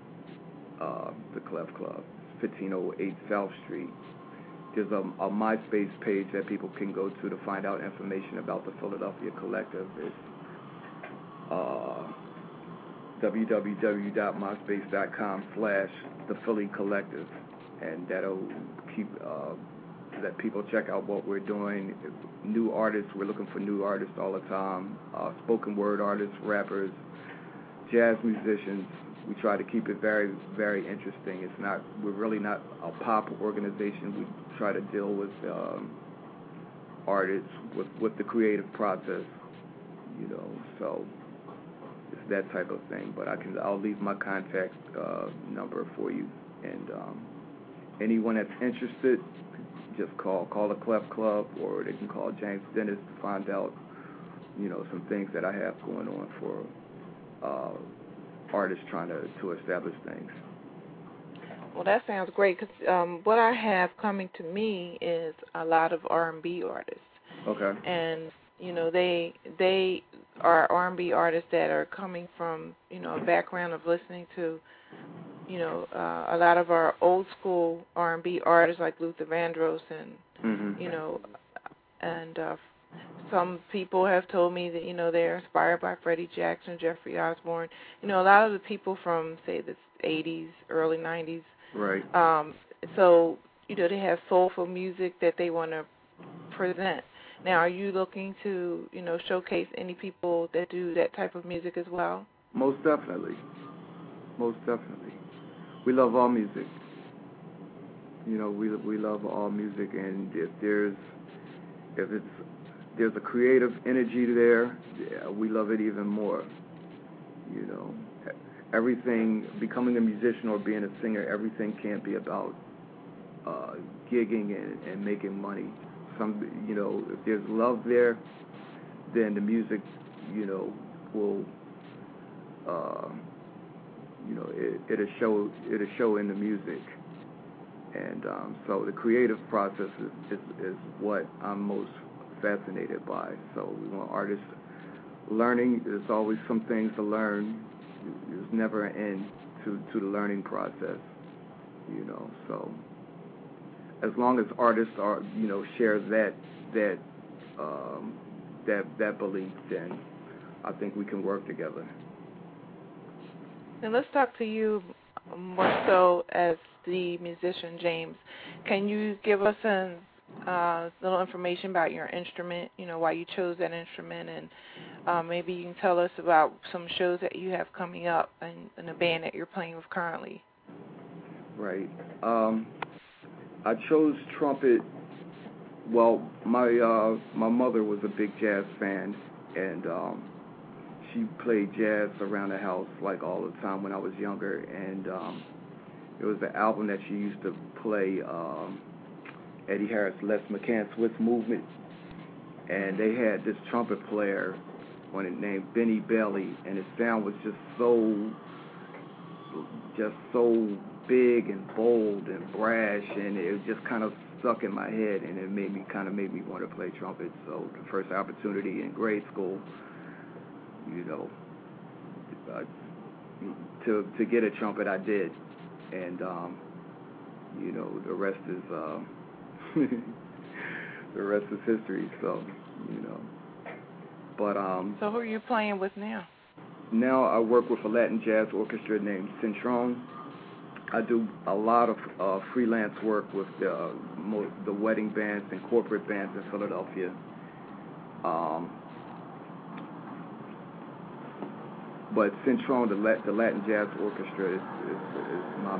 uh, the Clef Club, 1508 South Street. There's a, a MySpace page that people can go to to find out information about the Philadelphia Collective. It's uh, www.myspace.com slash the Philly Collective, and that'll keep uh, let people check out what we're doing. New artists, we're looking for new artists all the time. Uh, spoken word artists, rappers, jazz musicians. We try to keep it very, very interesting. It's not. We're really not a pop organization. We try to deal with um, artists with with the creative process. You know, so it's that type of thing. But I can. I'll leave my contact uh, number for you, and um, anyone that's interested, just call call the Clef Club, or they can call James Dennis to find out, you know, some things that I have going on for uh, artists trying to to establish things. Well, that sounds great because um, what I have coming to me is a lot of R&B artists. Okay. And you know they they are R&B artists that are coming from you know a background of listening to you know uh, a lot of our old school R&B artists like Luther Vandross and mm-hmm. you know and uh, some people have told me that you know they're inspired by Freddie Jackson, Jeffrey Osborne. You know a lot of the people from say the 80s, early 90s. Right. Um, so you know they have soulful music that they want to present. Now, are you looking to, you know, showcase any people that do that type of music as well? Most definitely. Most definitely. We love all music. You know, we we love all music, and if there's if it's there's a creative energy there, yeah, we love it even more. You know, everything becoming a musician or being a singer, everything can't be about uh, gigging and, and making money some you know if there's love there then the music you know will uh you know it it'll show it'll show in the music. And um so the creative process is is, is what I'm most fascinated by. So we want artists learning. There's always some things to learn. There's never an end to to the learning process you know so as long as artists are you know share that that um, that that belief, then I think we can work together. And let's talk to you more so as the musician, James. Can you give us a uh, little information about your instrument? You know why you chose that instrument, and uh, maybe you can tell us about some shows that you have coming up and, and the band that you're playing with currently. Right. Um, I chose trumpet. Well, my uh, my mother was a big jazz fan, and um, she played jazz around the house like all the time when I was younger. And um, it was the album that she used to play um, Eddie Harris, Les McCann Swiss Movement, and they had this trumpet player on it named Benny Bailey, and his sound was just so, just so big and bold and brash, and it just kind of stuck in my head, and it made me kind of made me want to play trumpet. So the first opportunity in grade school, you know, uh, to to get a trumpet, I did, and um, you know the rest is uh, the rest is history. So you know, but um. So who are you playing with now? Now I work with a Latin jazz orchestra named Cintron I do a lot of uh, freelance work with the, uh, the wedding bands and corporate bands in Philadelphia. Um, but Cintron, the, the Latin Jazz Orchestra, is, is, is my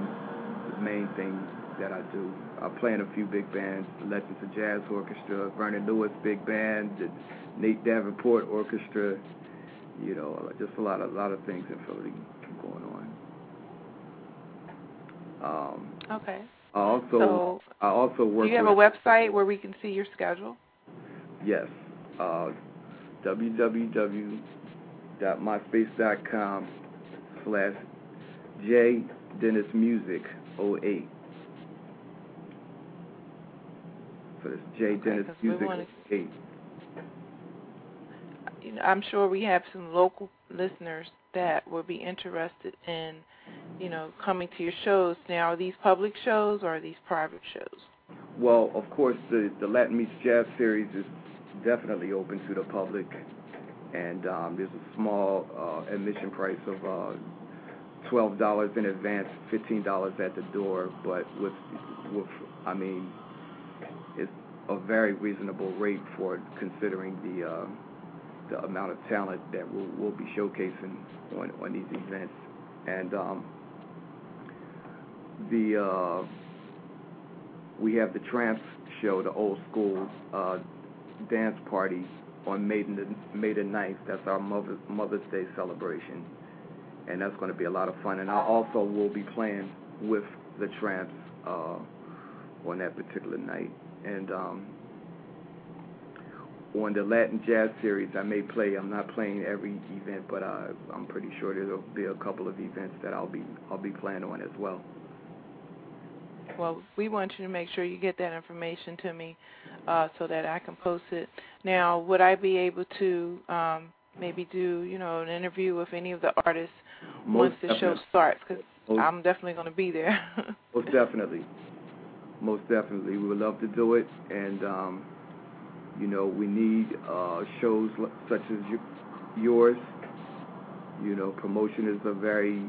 main thing that I do. I play in a few big bands, the Legends of Jazz Orchestra, Vernon Lewis Big Band, the Nate Davenport Orchestra, you know, just a lot of a lot of things in Philly going on. Um, okay. I also so, I also work. Do you have with, a website where we can see your schedule? Yes. Uh, www.myspace.com slash J Dennis Music 08. So it's J okay, Dennis Music wanna, 08. You know, I'm sure we have some local listeners that will be interested in you know, coming to your shows. Now, are these public shows or are these private shows? Well, of course, the the Latin Meets Jazz series is definitely open to the public, and um, there's a small uh, admission price of uh, twelve dollars in advance, fifteen dollars at the door. But with with I mean, it's a very reasonable rate for considering the uh, the amount of talent that we'll, we'll be showcasing on on these events, and um, the uh, we have the Trammps show, the old school uh, dance party on May the, May the 9th. That's our Mother's, Mother's Day celebration. And that's going to be a lot of fun. And I also will be playing with the Trammps uh, on that particular night. On the Latin Jazz Series, I may play. I'm not playing every event, but I, I'm pretty sure there'll be a couple of events that I'll be I'll be playing on as well. Well, we want you to make sure you get that information to me uh, so that I can post it. Now, would I be able to um, maybe do, you know, an interview with any of the artists Most once the definitely. show starts? Because I'm definitely going to be there. Most definitely. Most definitely. We would love to do it. And, um, you know, we need uh, shows such as yours. You know, promotion is a very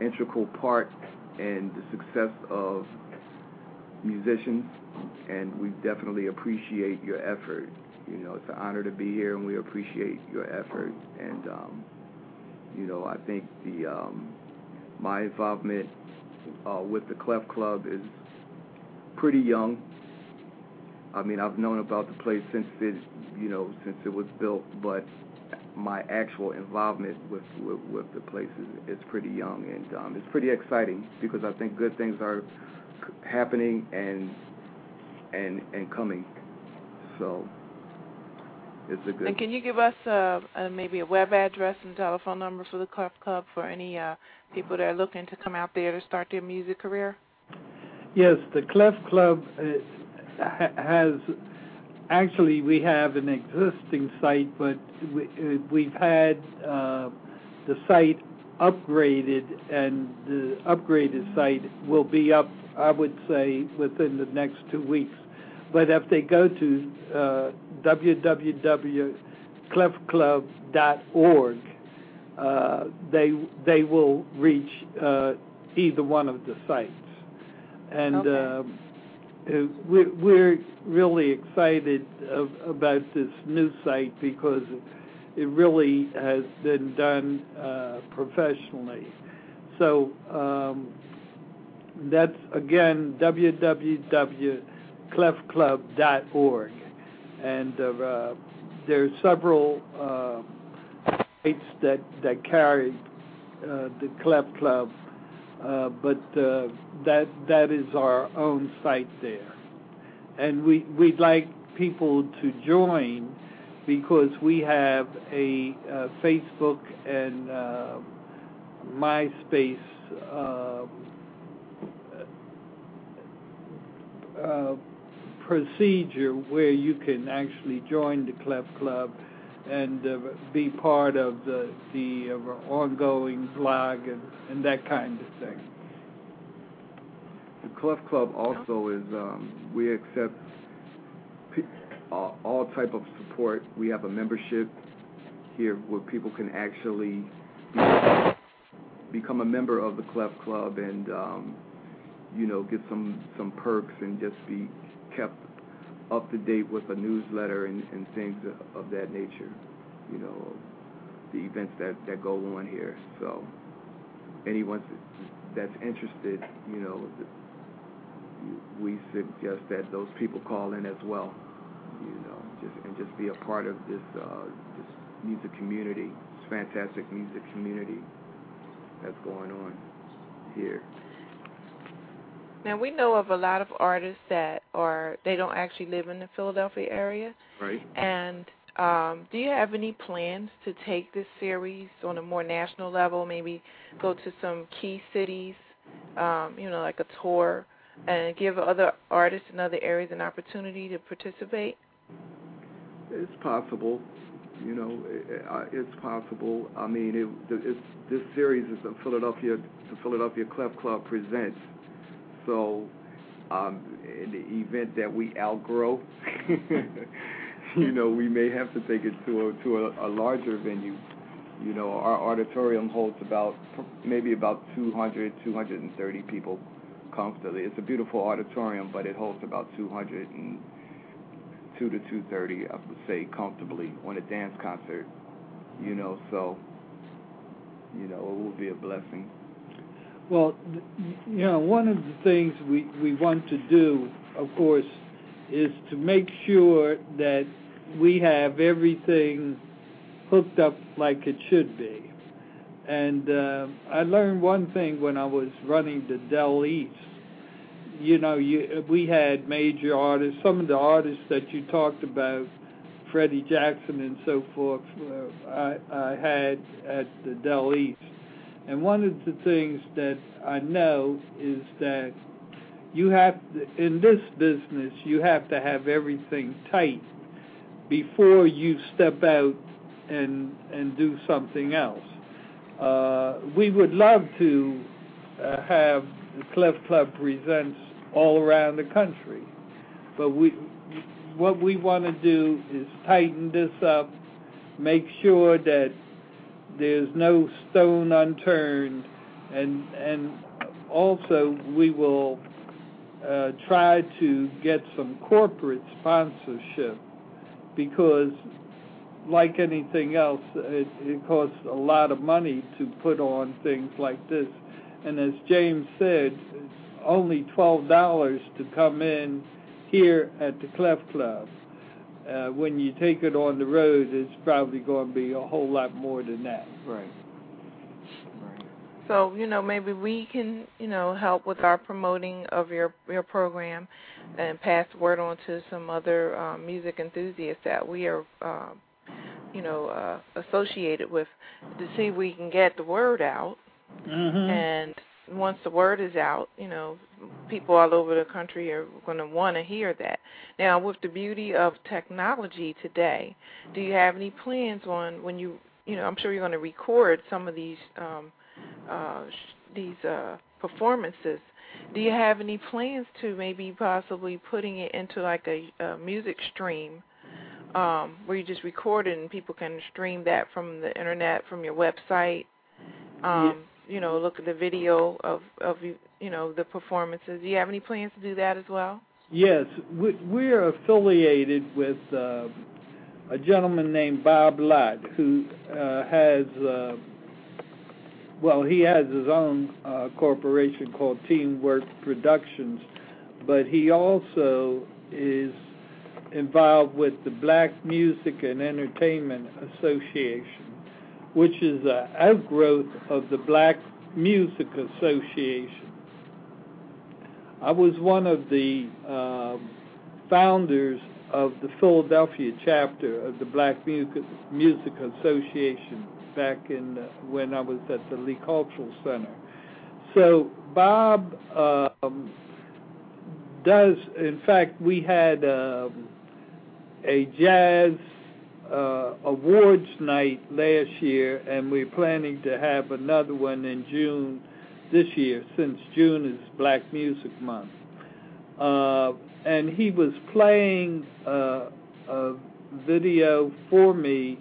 integral part in the success of musicians. And we definitely appreciate your effort. You know, it's an honor to be here, and we appreciate your effort. And, um, you know, I think the um, my involvement uh, with the Clef Club is pretty young. I mean, I've known about the place since it, you know, since it was built, but my actual involvement with with, with the place is, is pretty young, and um, it's pretty exciting because I think good things are happening and and and coming. So it's a good. and can you give us uh, uh, maybe a web address and telephone number for the Clef Club for any uh, people that are looking to come out there to start their music career? Yes, the Clef Club uh, ha- has actually we have an existing site, but we, we've had uh, the site upgraded, and the upgraded site will be up, I would say, within the next two weeks. But if they go to uh, www.clefclub.org, uh, they they will reach uh, either one of the sites and Okay. We're, really excited about this new site because it really has been done uh, professionally. So um, that's again www.clefclub.org, and uh, there are several uh, sites that carry the Clef Club that that is our own site there, and we we'd like people to join because we have a uh, Facebook and uh, MySpace uh, uh, procedure where you can actually join the Clef Club and uh, be part of the the ongoing blog and, and that kind of thing. The Clef Club also is um, we accept pe- uh, all type of support. We have a membership here where people can actually be, become a member of the Clef Club and um, you know get some some perks and just be kept up to date with a newsletter and, and things of, that nature. You know the events that that go on here. So anyone that's interested, you know, we suggest that those people call in as well, you know, just and just be a part of this uh, this music community, this fantastic music community that's going on here. Now we know of a lot of artists that are they don't actually live in the Philadelphia area. Right. And um, do you have any plans to take this series on a more national level? Maybe go to some key cities, um, you know, like a tour, and give other artists in other areas an opportunity to participate. It's possible. You know, it's possible. I mean, it, it's, this series is the Philadelphia, the Philadelphia Clef Club presents. So, um, in the event that we outgrow, you know, we may have to take it to a to a, a larger venue. You know, our auditorium holds about maybe about 200, 230 people comfortably. It's a beautiful auditorium, but it holds about 200 and two to 230, I would say, comfortably on a dance concert. You know, so you know, it will be a blessing. Well, you know, one of the things we we want to do, of course, is to make sure that we have everything hooked up like it should be. And uh, I learned one thing when I was running the Dell East. You know, you, we had major artists. Some of the artists that you talked about, Freddie Jackson and so forth, uh, I, I had at the Dell East. And one of the things that I know is that you have to, in this business, you have to have everything tight before you step out and and do something else. Uh, we would love to uh, have the Club presents all around the country, but we what we want to do is tighten this up, make sure that there's no stone unturned, and and also we will uh, try to get some corporate sponsorship because like anything else, it, it costs a lot of money to put on things like this. And as James said, only twelve dollars to come in here at the Clef Club. Uh, when you take it on the road, it's probably going to be a whole lot more than that. Right. So you know maybe we can you know help with our promoting of your your program, and pass the word on to some other um, music enthusiasts that we are um, you know uh, associated with to see if we can get the word out. Mm-hmm. And once the word is out, you know people all over the country are going to want to hear that. Now with the beauty of technology today, do you have any plans on when you you know I'm sure you're going to record some of these. Um, uh, these uh, performances. Do you have any plans to maybe possibly putting it into like a, a music stream um, where you just record it and people can stream that from the internet from your website? Um. You know, look at the video of of you know the performances. Do you have any plans to do that as well? Yes, we, we're affiliated with uh, a gentleman named Bob Lott who uh, has. Uh, well, he has his own uh, corporation called Teamwork Productions, but he also is involved with the Black Music and Entertainment Association, which is an outgrowth of the Black Music Association. I was one of the uh, founders of the Philadelphia chapter of the Black Music, Association back in uh, when I was at the Lee Cultural Center. So Bob um, does. In fact, we had um, a jazz uh, awards night last year, and we're planning to have another one in June this year, since June is Black Music Month. Uh, and he was playing uh, a video for me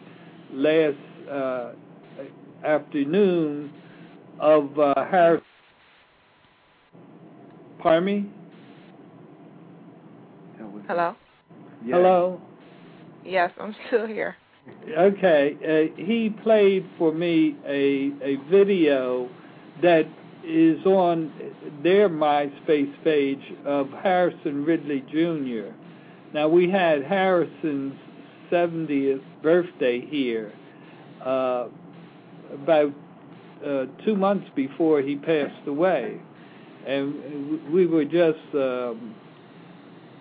last uh, afternoon of uh, Harris. Pardon me? Hello? Yeah. Hello? Yes, I'm still here. Okay. Uh, he played for me a, a video that is on their MySpace page of Harrison Ridley Jr. Now, we had Harrison's 70th birthday here. Uh, about uh, two months before he passed away, and we were just um,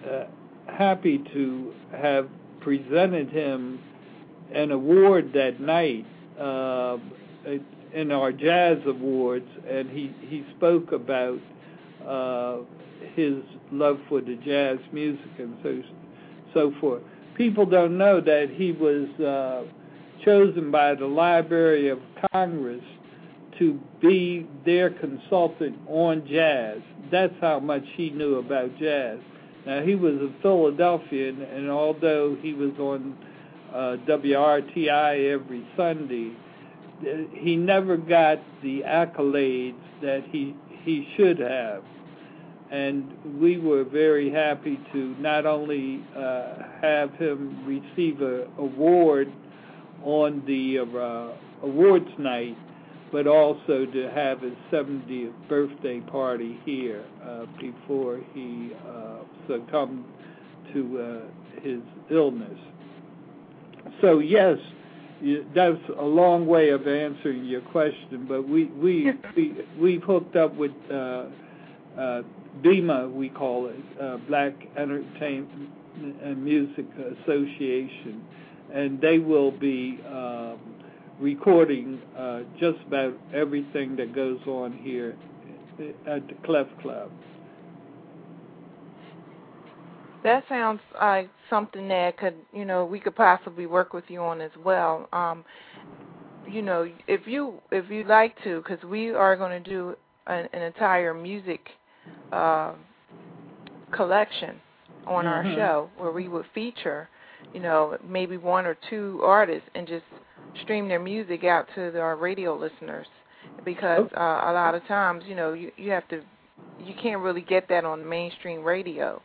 uh, happy to have presented him an award that night uh, in our jazz awards, and he he spoke about uh, his love for the jazz music and so so forth. People don't know that he was uh, chosen by the Library of Congress to be their consultant on jazz. That's how much he knew about jazz. Now he was a Philadelphian, and although he was on uh, WRTI every Sunday, he never got the accolades that he he should have. And we were very happy to not only uh, have him receive a award on the uh, awards night, but also to have his 70th birthday party here uh, before he uh, succumbed to uh, his illness. So yes, that's a long way of answering your question, but we we we we've hooked up with uh, uh, BEMA, we call it, uh, Black Entertainment and Music Association, and they will be um, recording uh, just about everything that goes on here at the Clef Club. That sounds like something that could, you know, we could possibly work with you on as well. Um, you know, if you if you'd like to, because we are going to do an, an entire music uh, collection on mm-hmm. our show where we would feature, you know, maybe one or two artists and just stream their music out to the, our radio listeners because uh, a lot of times, you know, you you have to you can't really get that on mainstream radio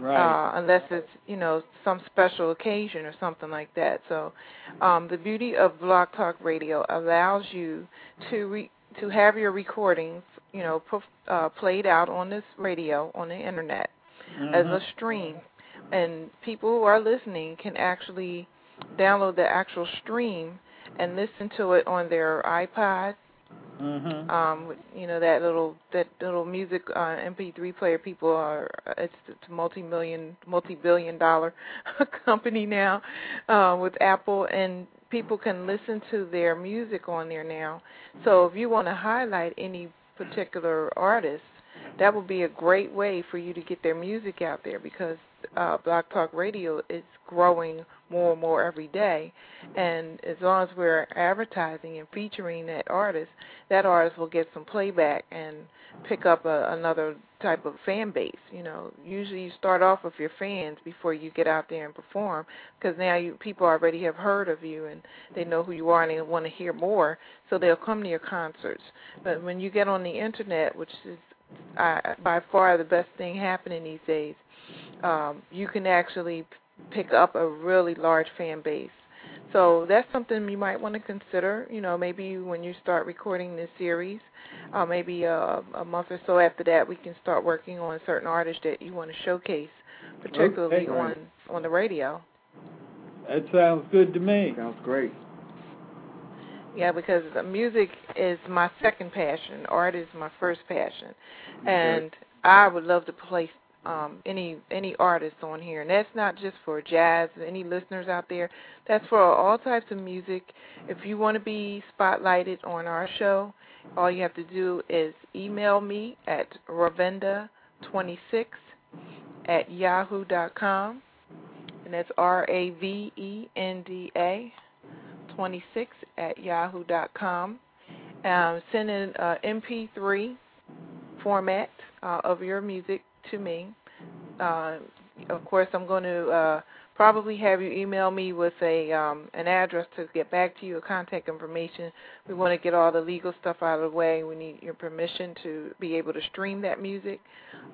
right. uh, unless it's you know some special occasion or something like that. So, um, the beauty of Blog Talk Radio allows you to re- to have your recordings, you know, uh, played out on this radio on the internet mm-hmm. as a stream, and people who are listening can actually download the actual stream and listen to it on their iPod Mm-hmm. Um, you know that little that little music uh, MP3 player. People are it's, it's a multi-million, multi-billion dollar company now uh, with Apple, and people can listen to their music on there now. So if you want to highlight any particular artist, that would be a great way for you to get their music out there because uh, Blog Talk Radio is growing more and more every day. And as long as we're advertising and featuring that artist, that artist will get some playback and pick up a, another type of fan base. You know, usually you start off with your fans before you get out there and perform, because now you people already have heard of you and they know who you are and they want to hear more, so they'll come to your concerts. But when you get on the internet, which is uh, by far the best thing happening these days, um, you can actually pick up a really large fan base. So that's something you might want to consider. You know, maybe when you start recording this series, uh, maybe a, a month or so after that, we can start working on certain artists that you want to showcase, particularly okay, on on the radio. That sounds good to me. Sounds great. Yeah, because music is my second passion. Art is my first passion, and I would love to play um, any any artists on here, and that's not just for jazz. Any listeners out there, that's for all types of music. If you want to be spotlighted on our show, all you have to do is email me at ravenda26 at yahoo.com, and that's R A V E N D A 26 at yahoo.com. Um, send an uh, MP3 format uh, of your music to me. Uh, of course, I'm going to uh, probably have you email me with a um, an address to get back to you, a contact information. We want to get all the legal stuff out of the way. We need your permission to be able to stream that music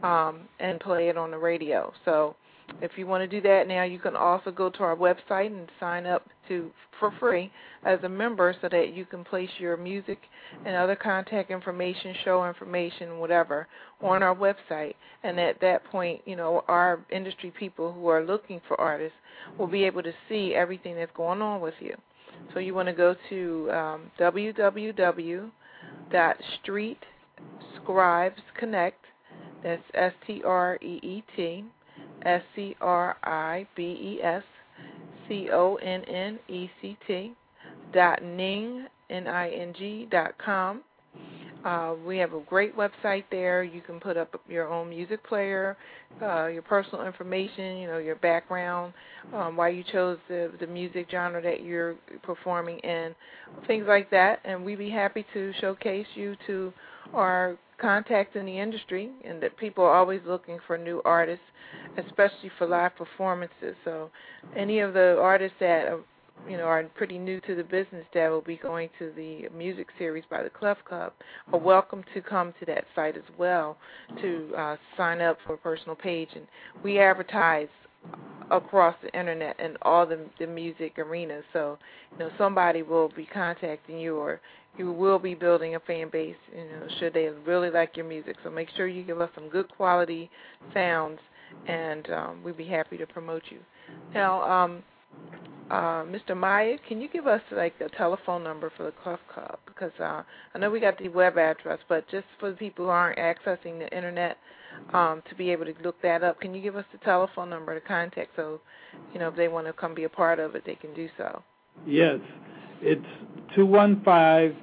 um, and play it on the radio. So if you want to do that now, you can also go to our website and sign up to for free as a member so that you can place your music and other contact information, show information, whatever, on our website. And at that point, you know, our industry people who are looking for artists will be able to see everything that's going on with you. So you want to go to um, www.streetscribesconnect. That's S T R E E T S C R I B E S C O N N E C T dot ning N I N G dot com. Uh, we have a great website there. You can put up your own music player, uh, your personal information, you know, your background, um, why you chose the the music genre that you're performing in, things like that. And we'd be happy to showcase you to our contacts in the industry, and that people are always looking for new artists, especially for live performances. So, any of the artists that are you know, are pretty new to the business that will be going to the music series by the Clef Club are welcome to come to that site as well to uh, sign up for a personal page. And we advertise across the internet and all the the music arenas. So, you know, somebody will be contacting you or you will be building a fan base, you know, should they really like your music. So make sure you give us some good quality sounds and um, we'd be happy to promote you. Now, um, uh, Mr. Miah, can you give us like the telephone number for the Clef Club? Because uh, I know we got the web address, but just for the people who aren't accessing the internet um, to be able to look that up, can you give us the telephone number to contact so you know if they want to come be a part of it, they can do so. Yes, it's two one five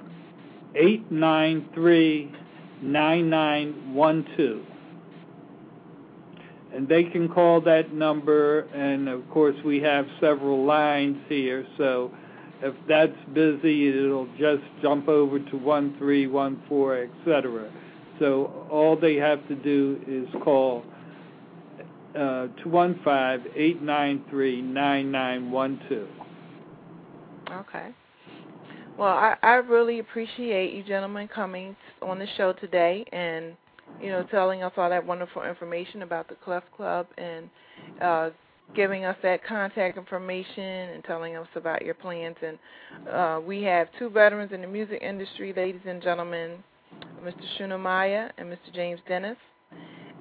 eight nine three nine nine one two. And they can call that number and of course we have several lines here so if that's busy it'll just jump over to 1314 etc so all they have to do is call uh 215-893-9912 okay. Well I, I really appreciate you gentlemen coming on the show today and you know, telling us all that wonderful information about the Clef Club and uh, giving us that contact information and telling us about your plans. And uh, we have two veterans in the music industry, ladies and gentlemen, Mr. Shuna Miah and Mr. James Dennis.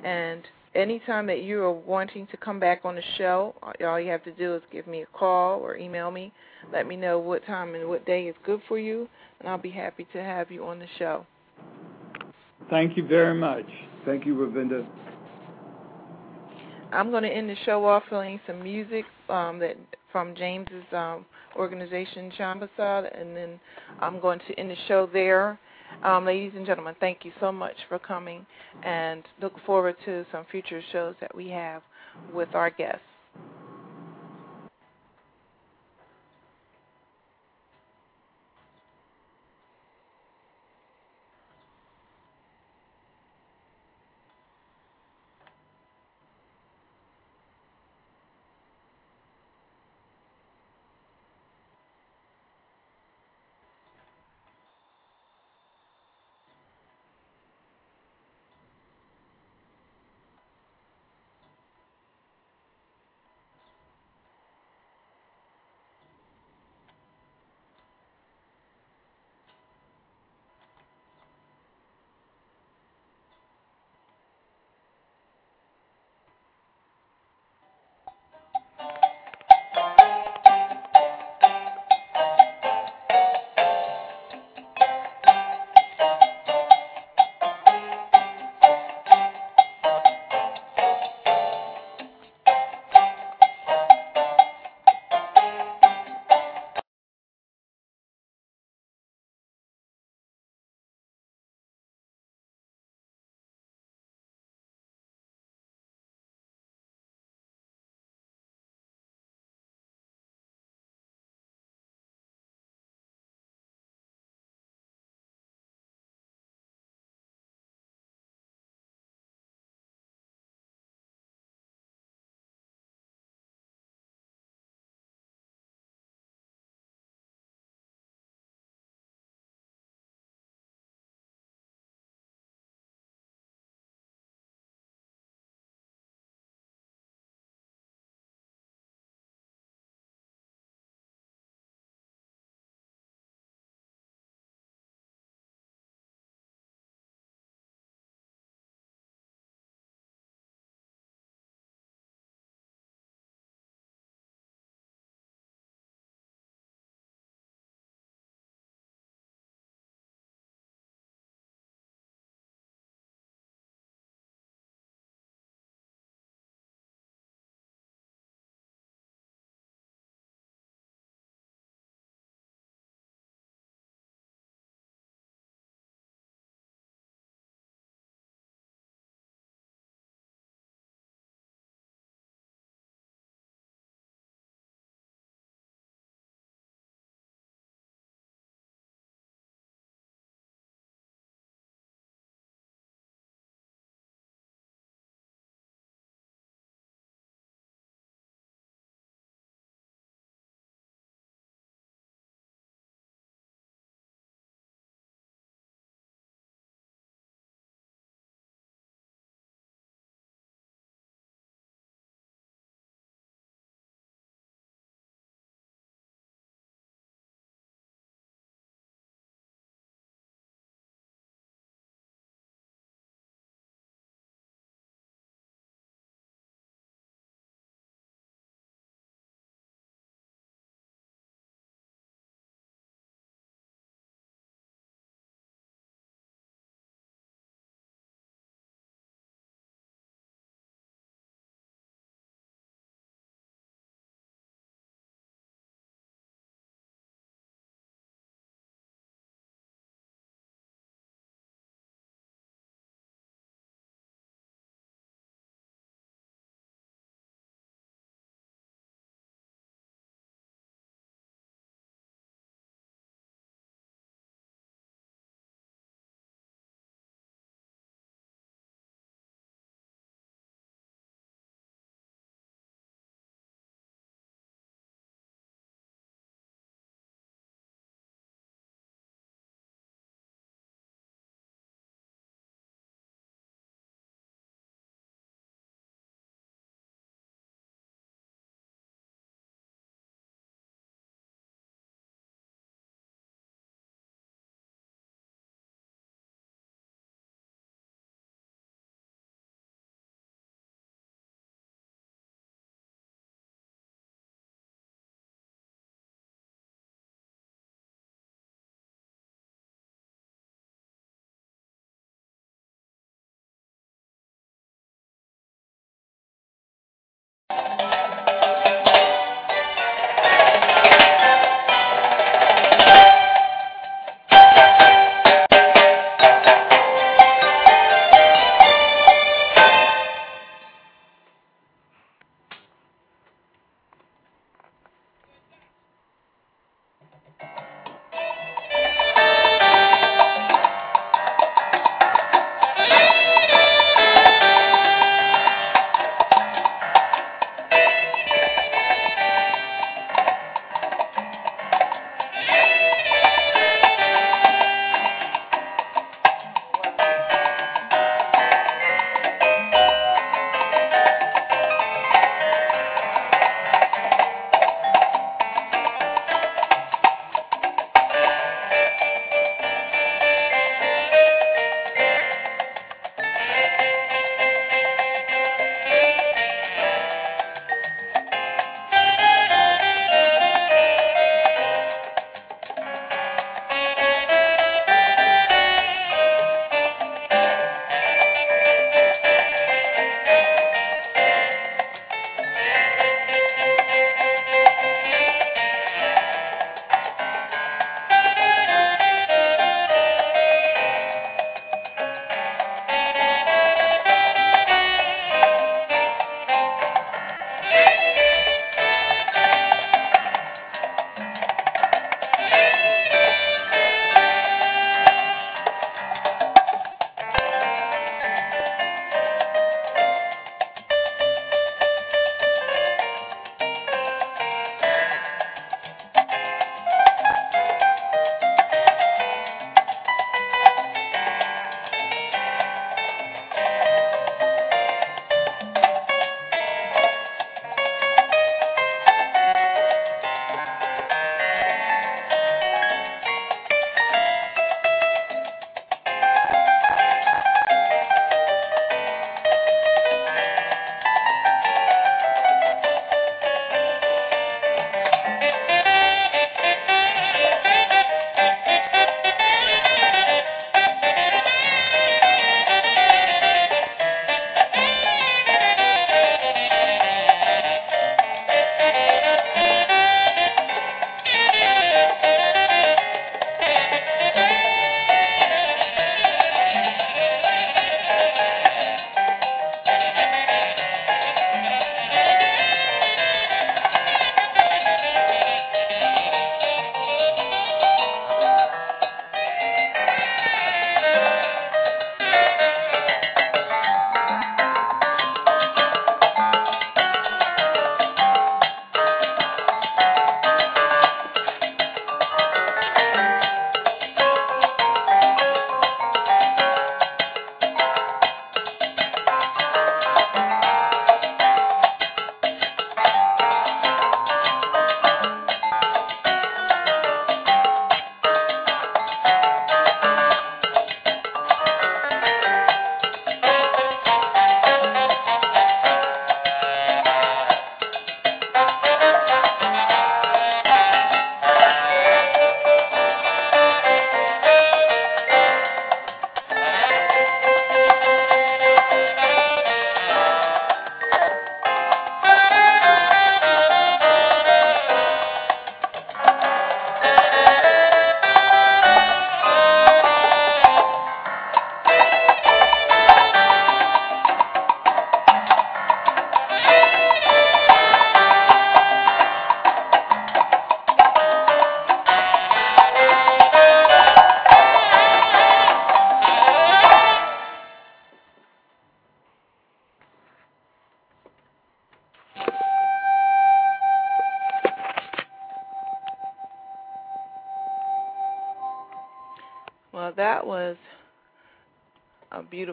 And anytime that you are wanting to come back on the show, all you have to do is give me a call or email me. Let me know what time and what day is good for you, and I'll be happy to have you on the show. Thank you very much. Thank you, Ravinda. I'm going to end the show off playing some music um, that from James's um, organization, Shambasad, and then I'm going to end the show there. Um, ladies and gentlemen, thank you so much for coming, and look forward to some future shows that we have with our guests.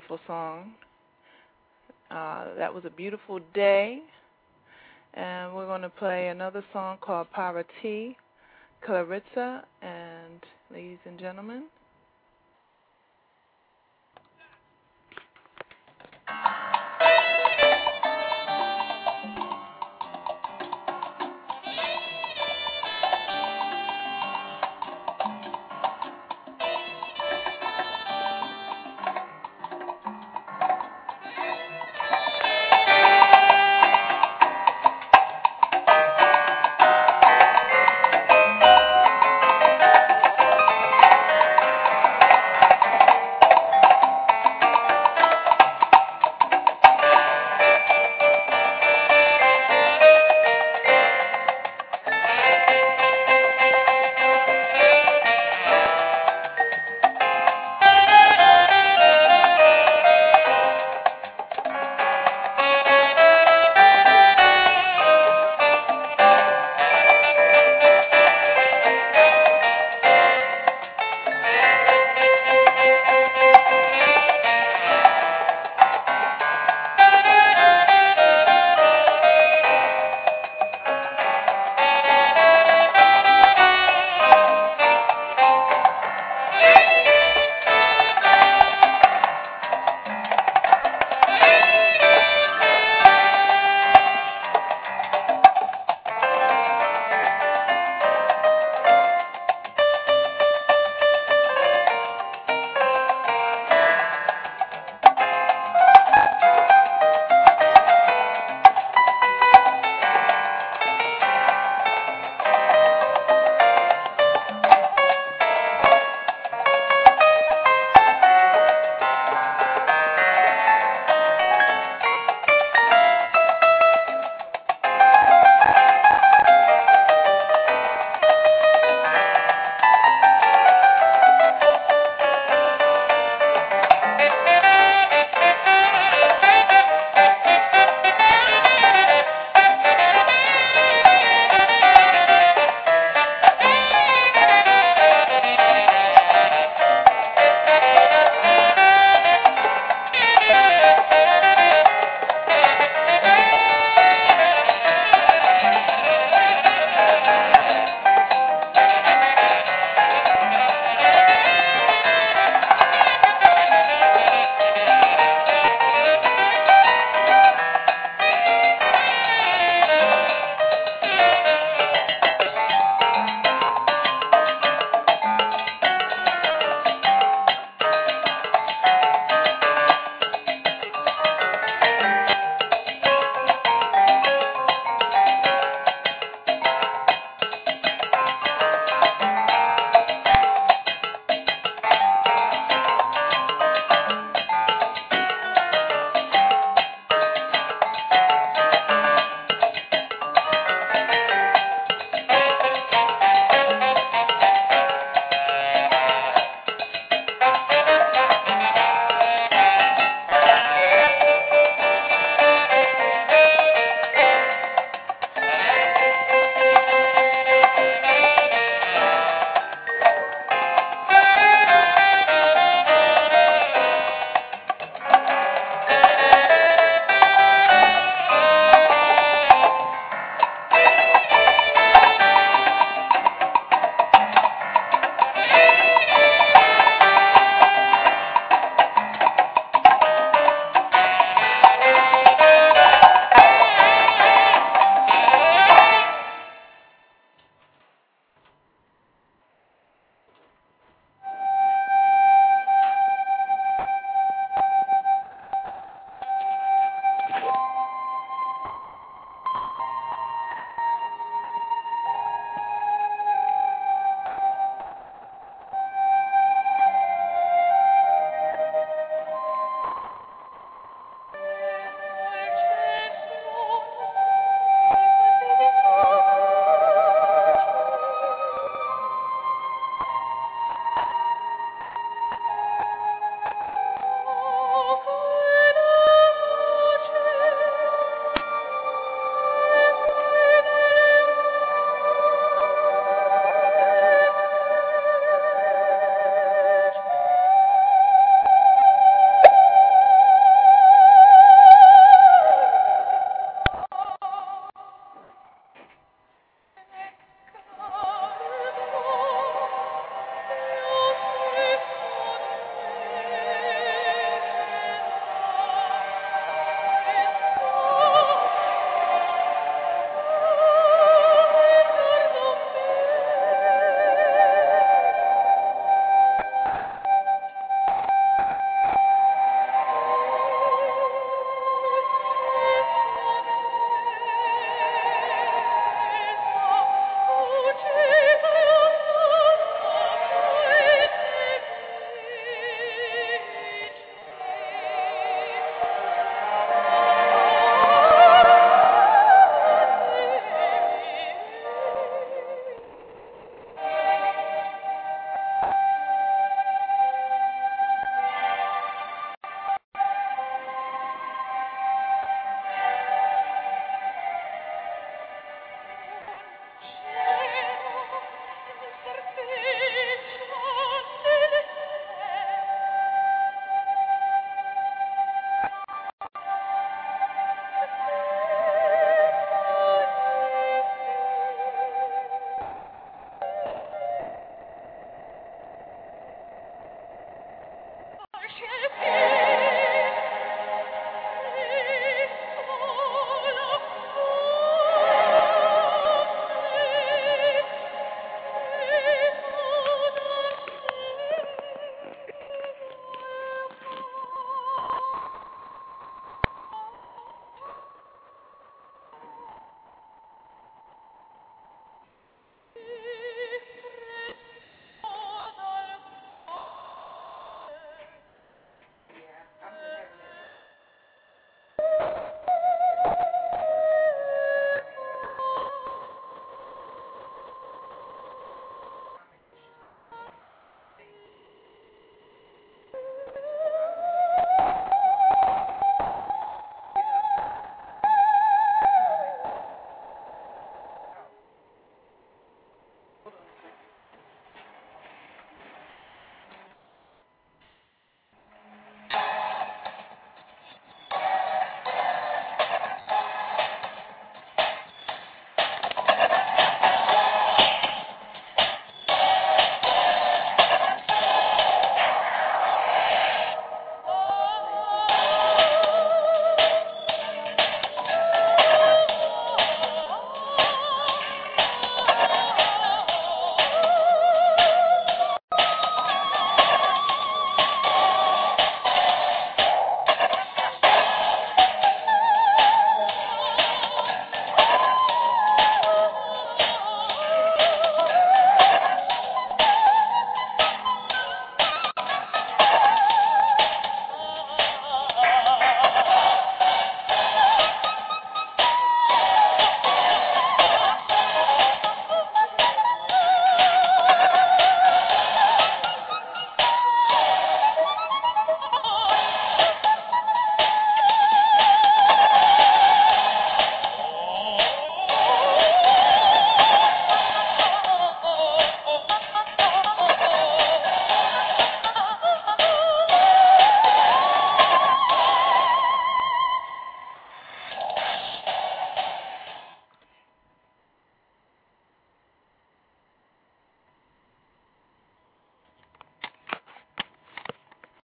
Beautiful song. Uh, that was a beautiful day. And we're going to play another song called Parati, Clarissa, and ladies and gentlemen,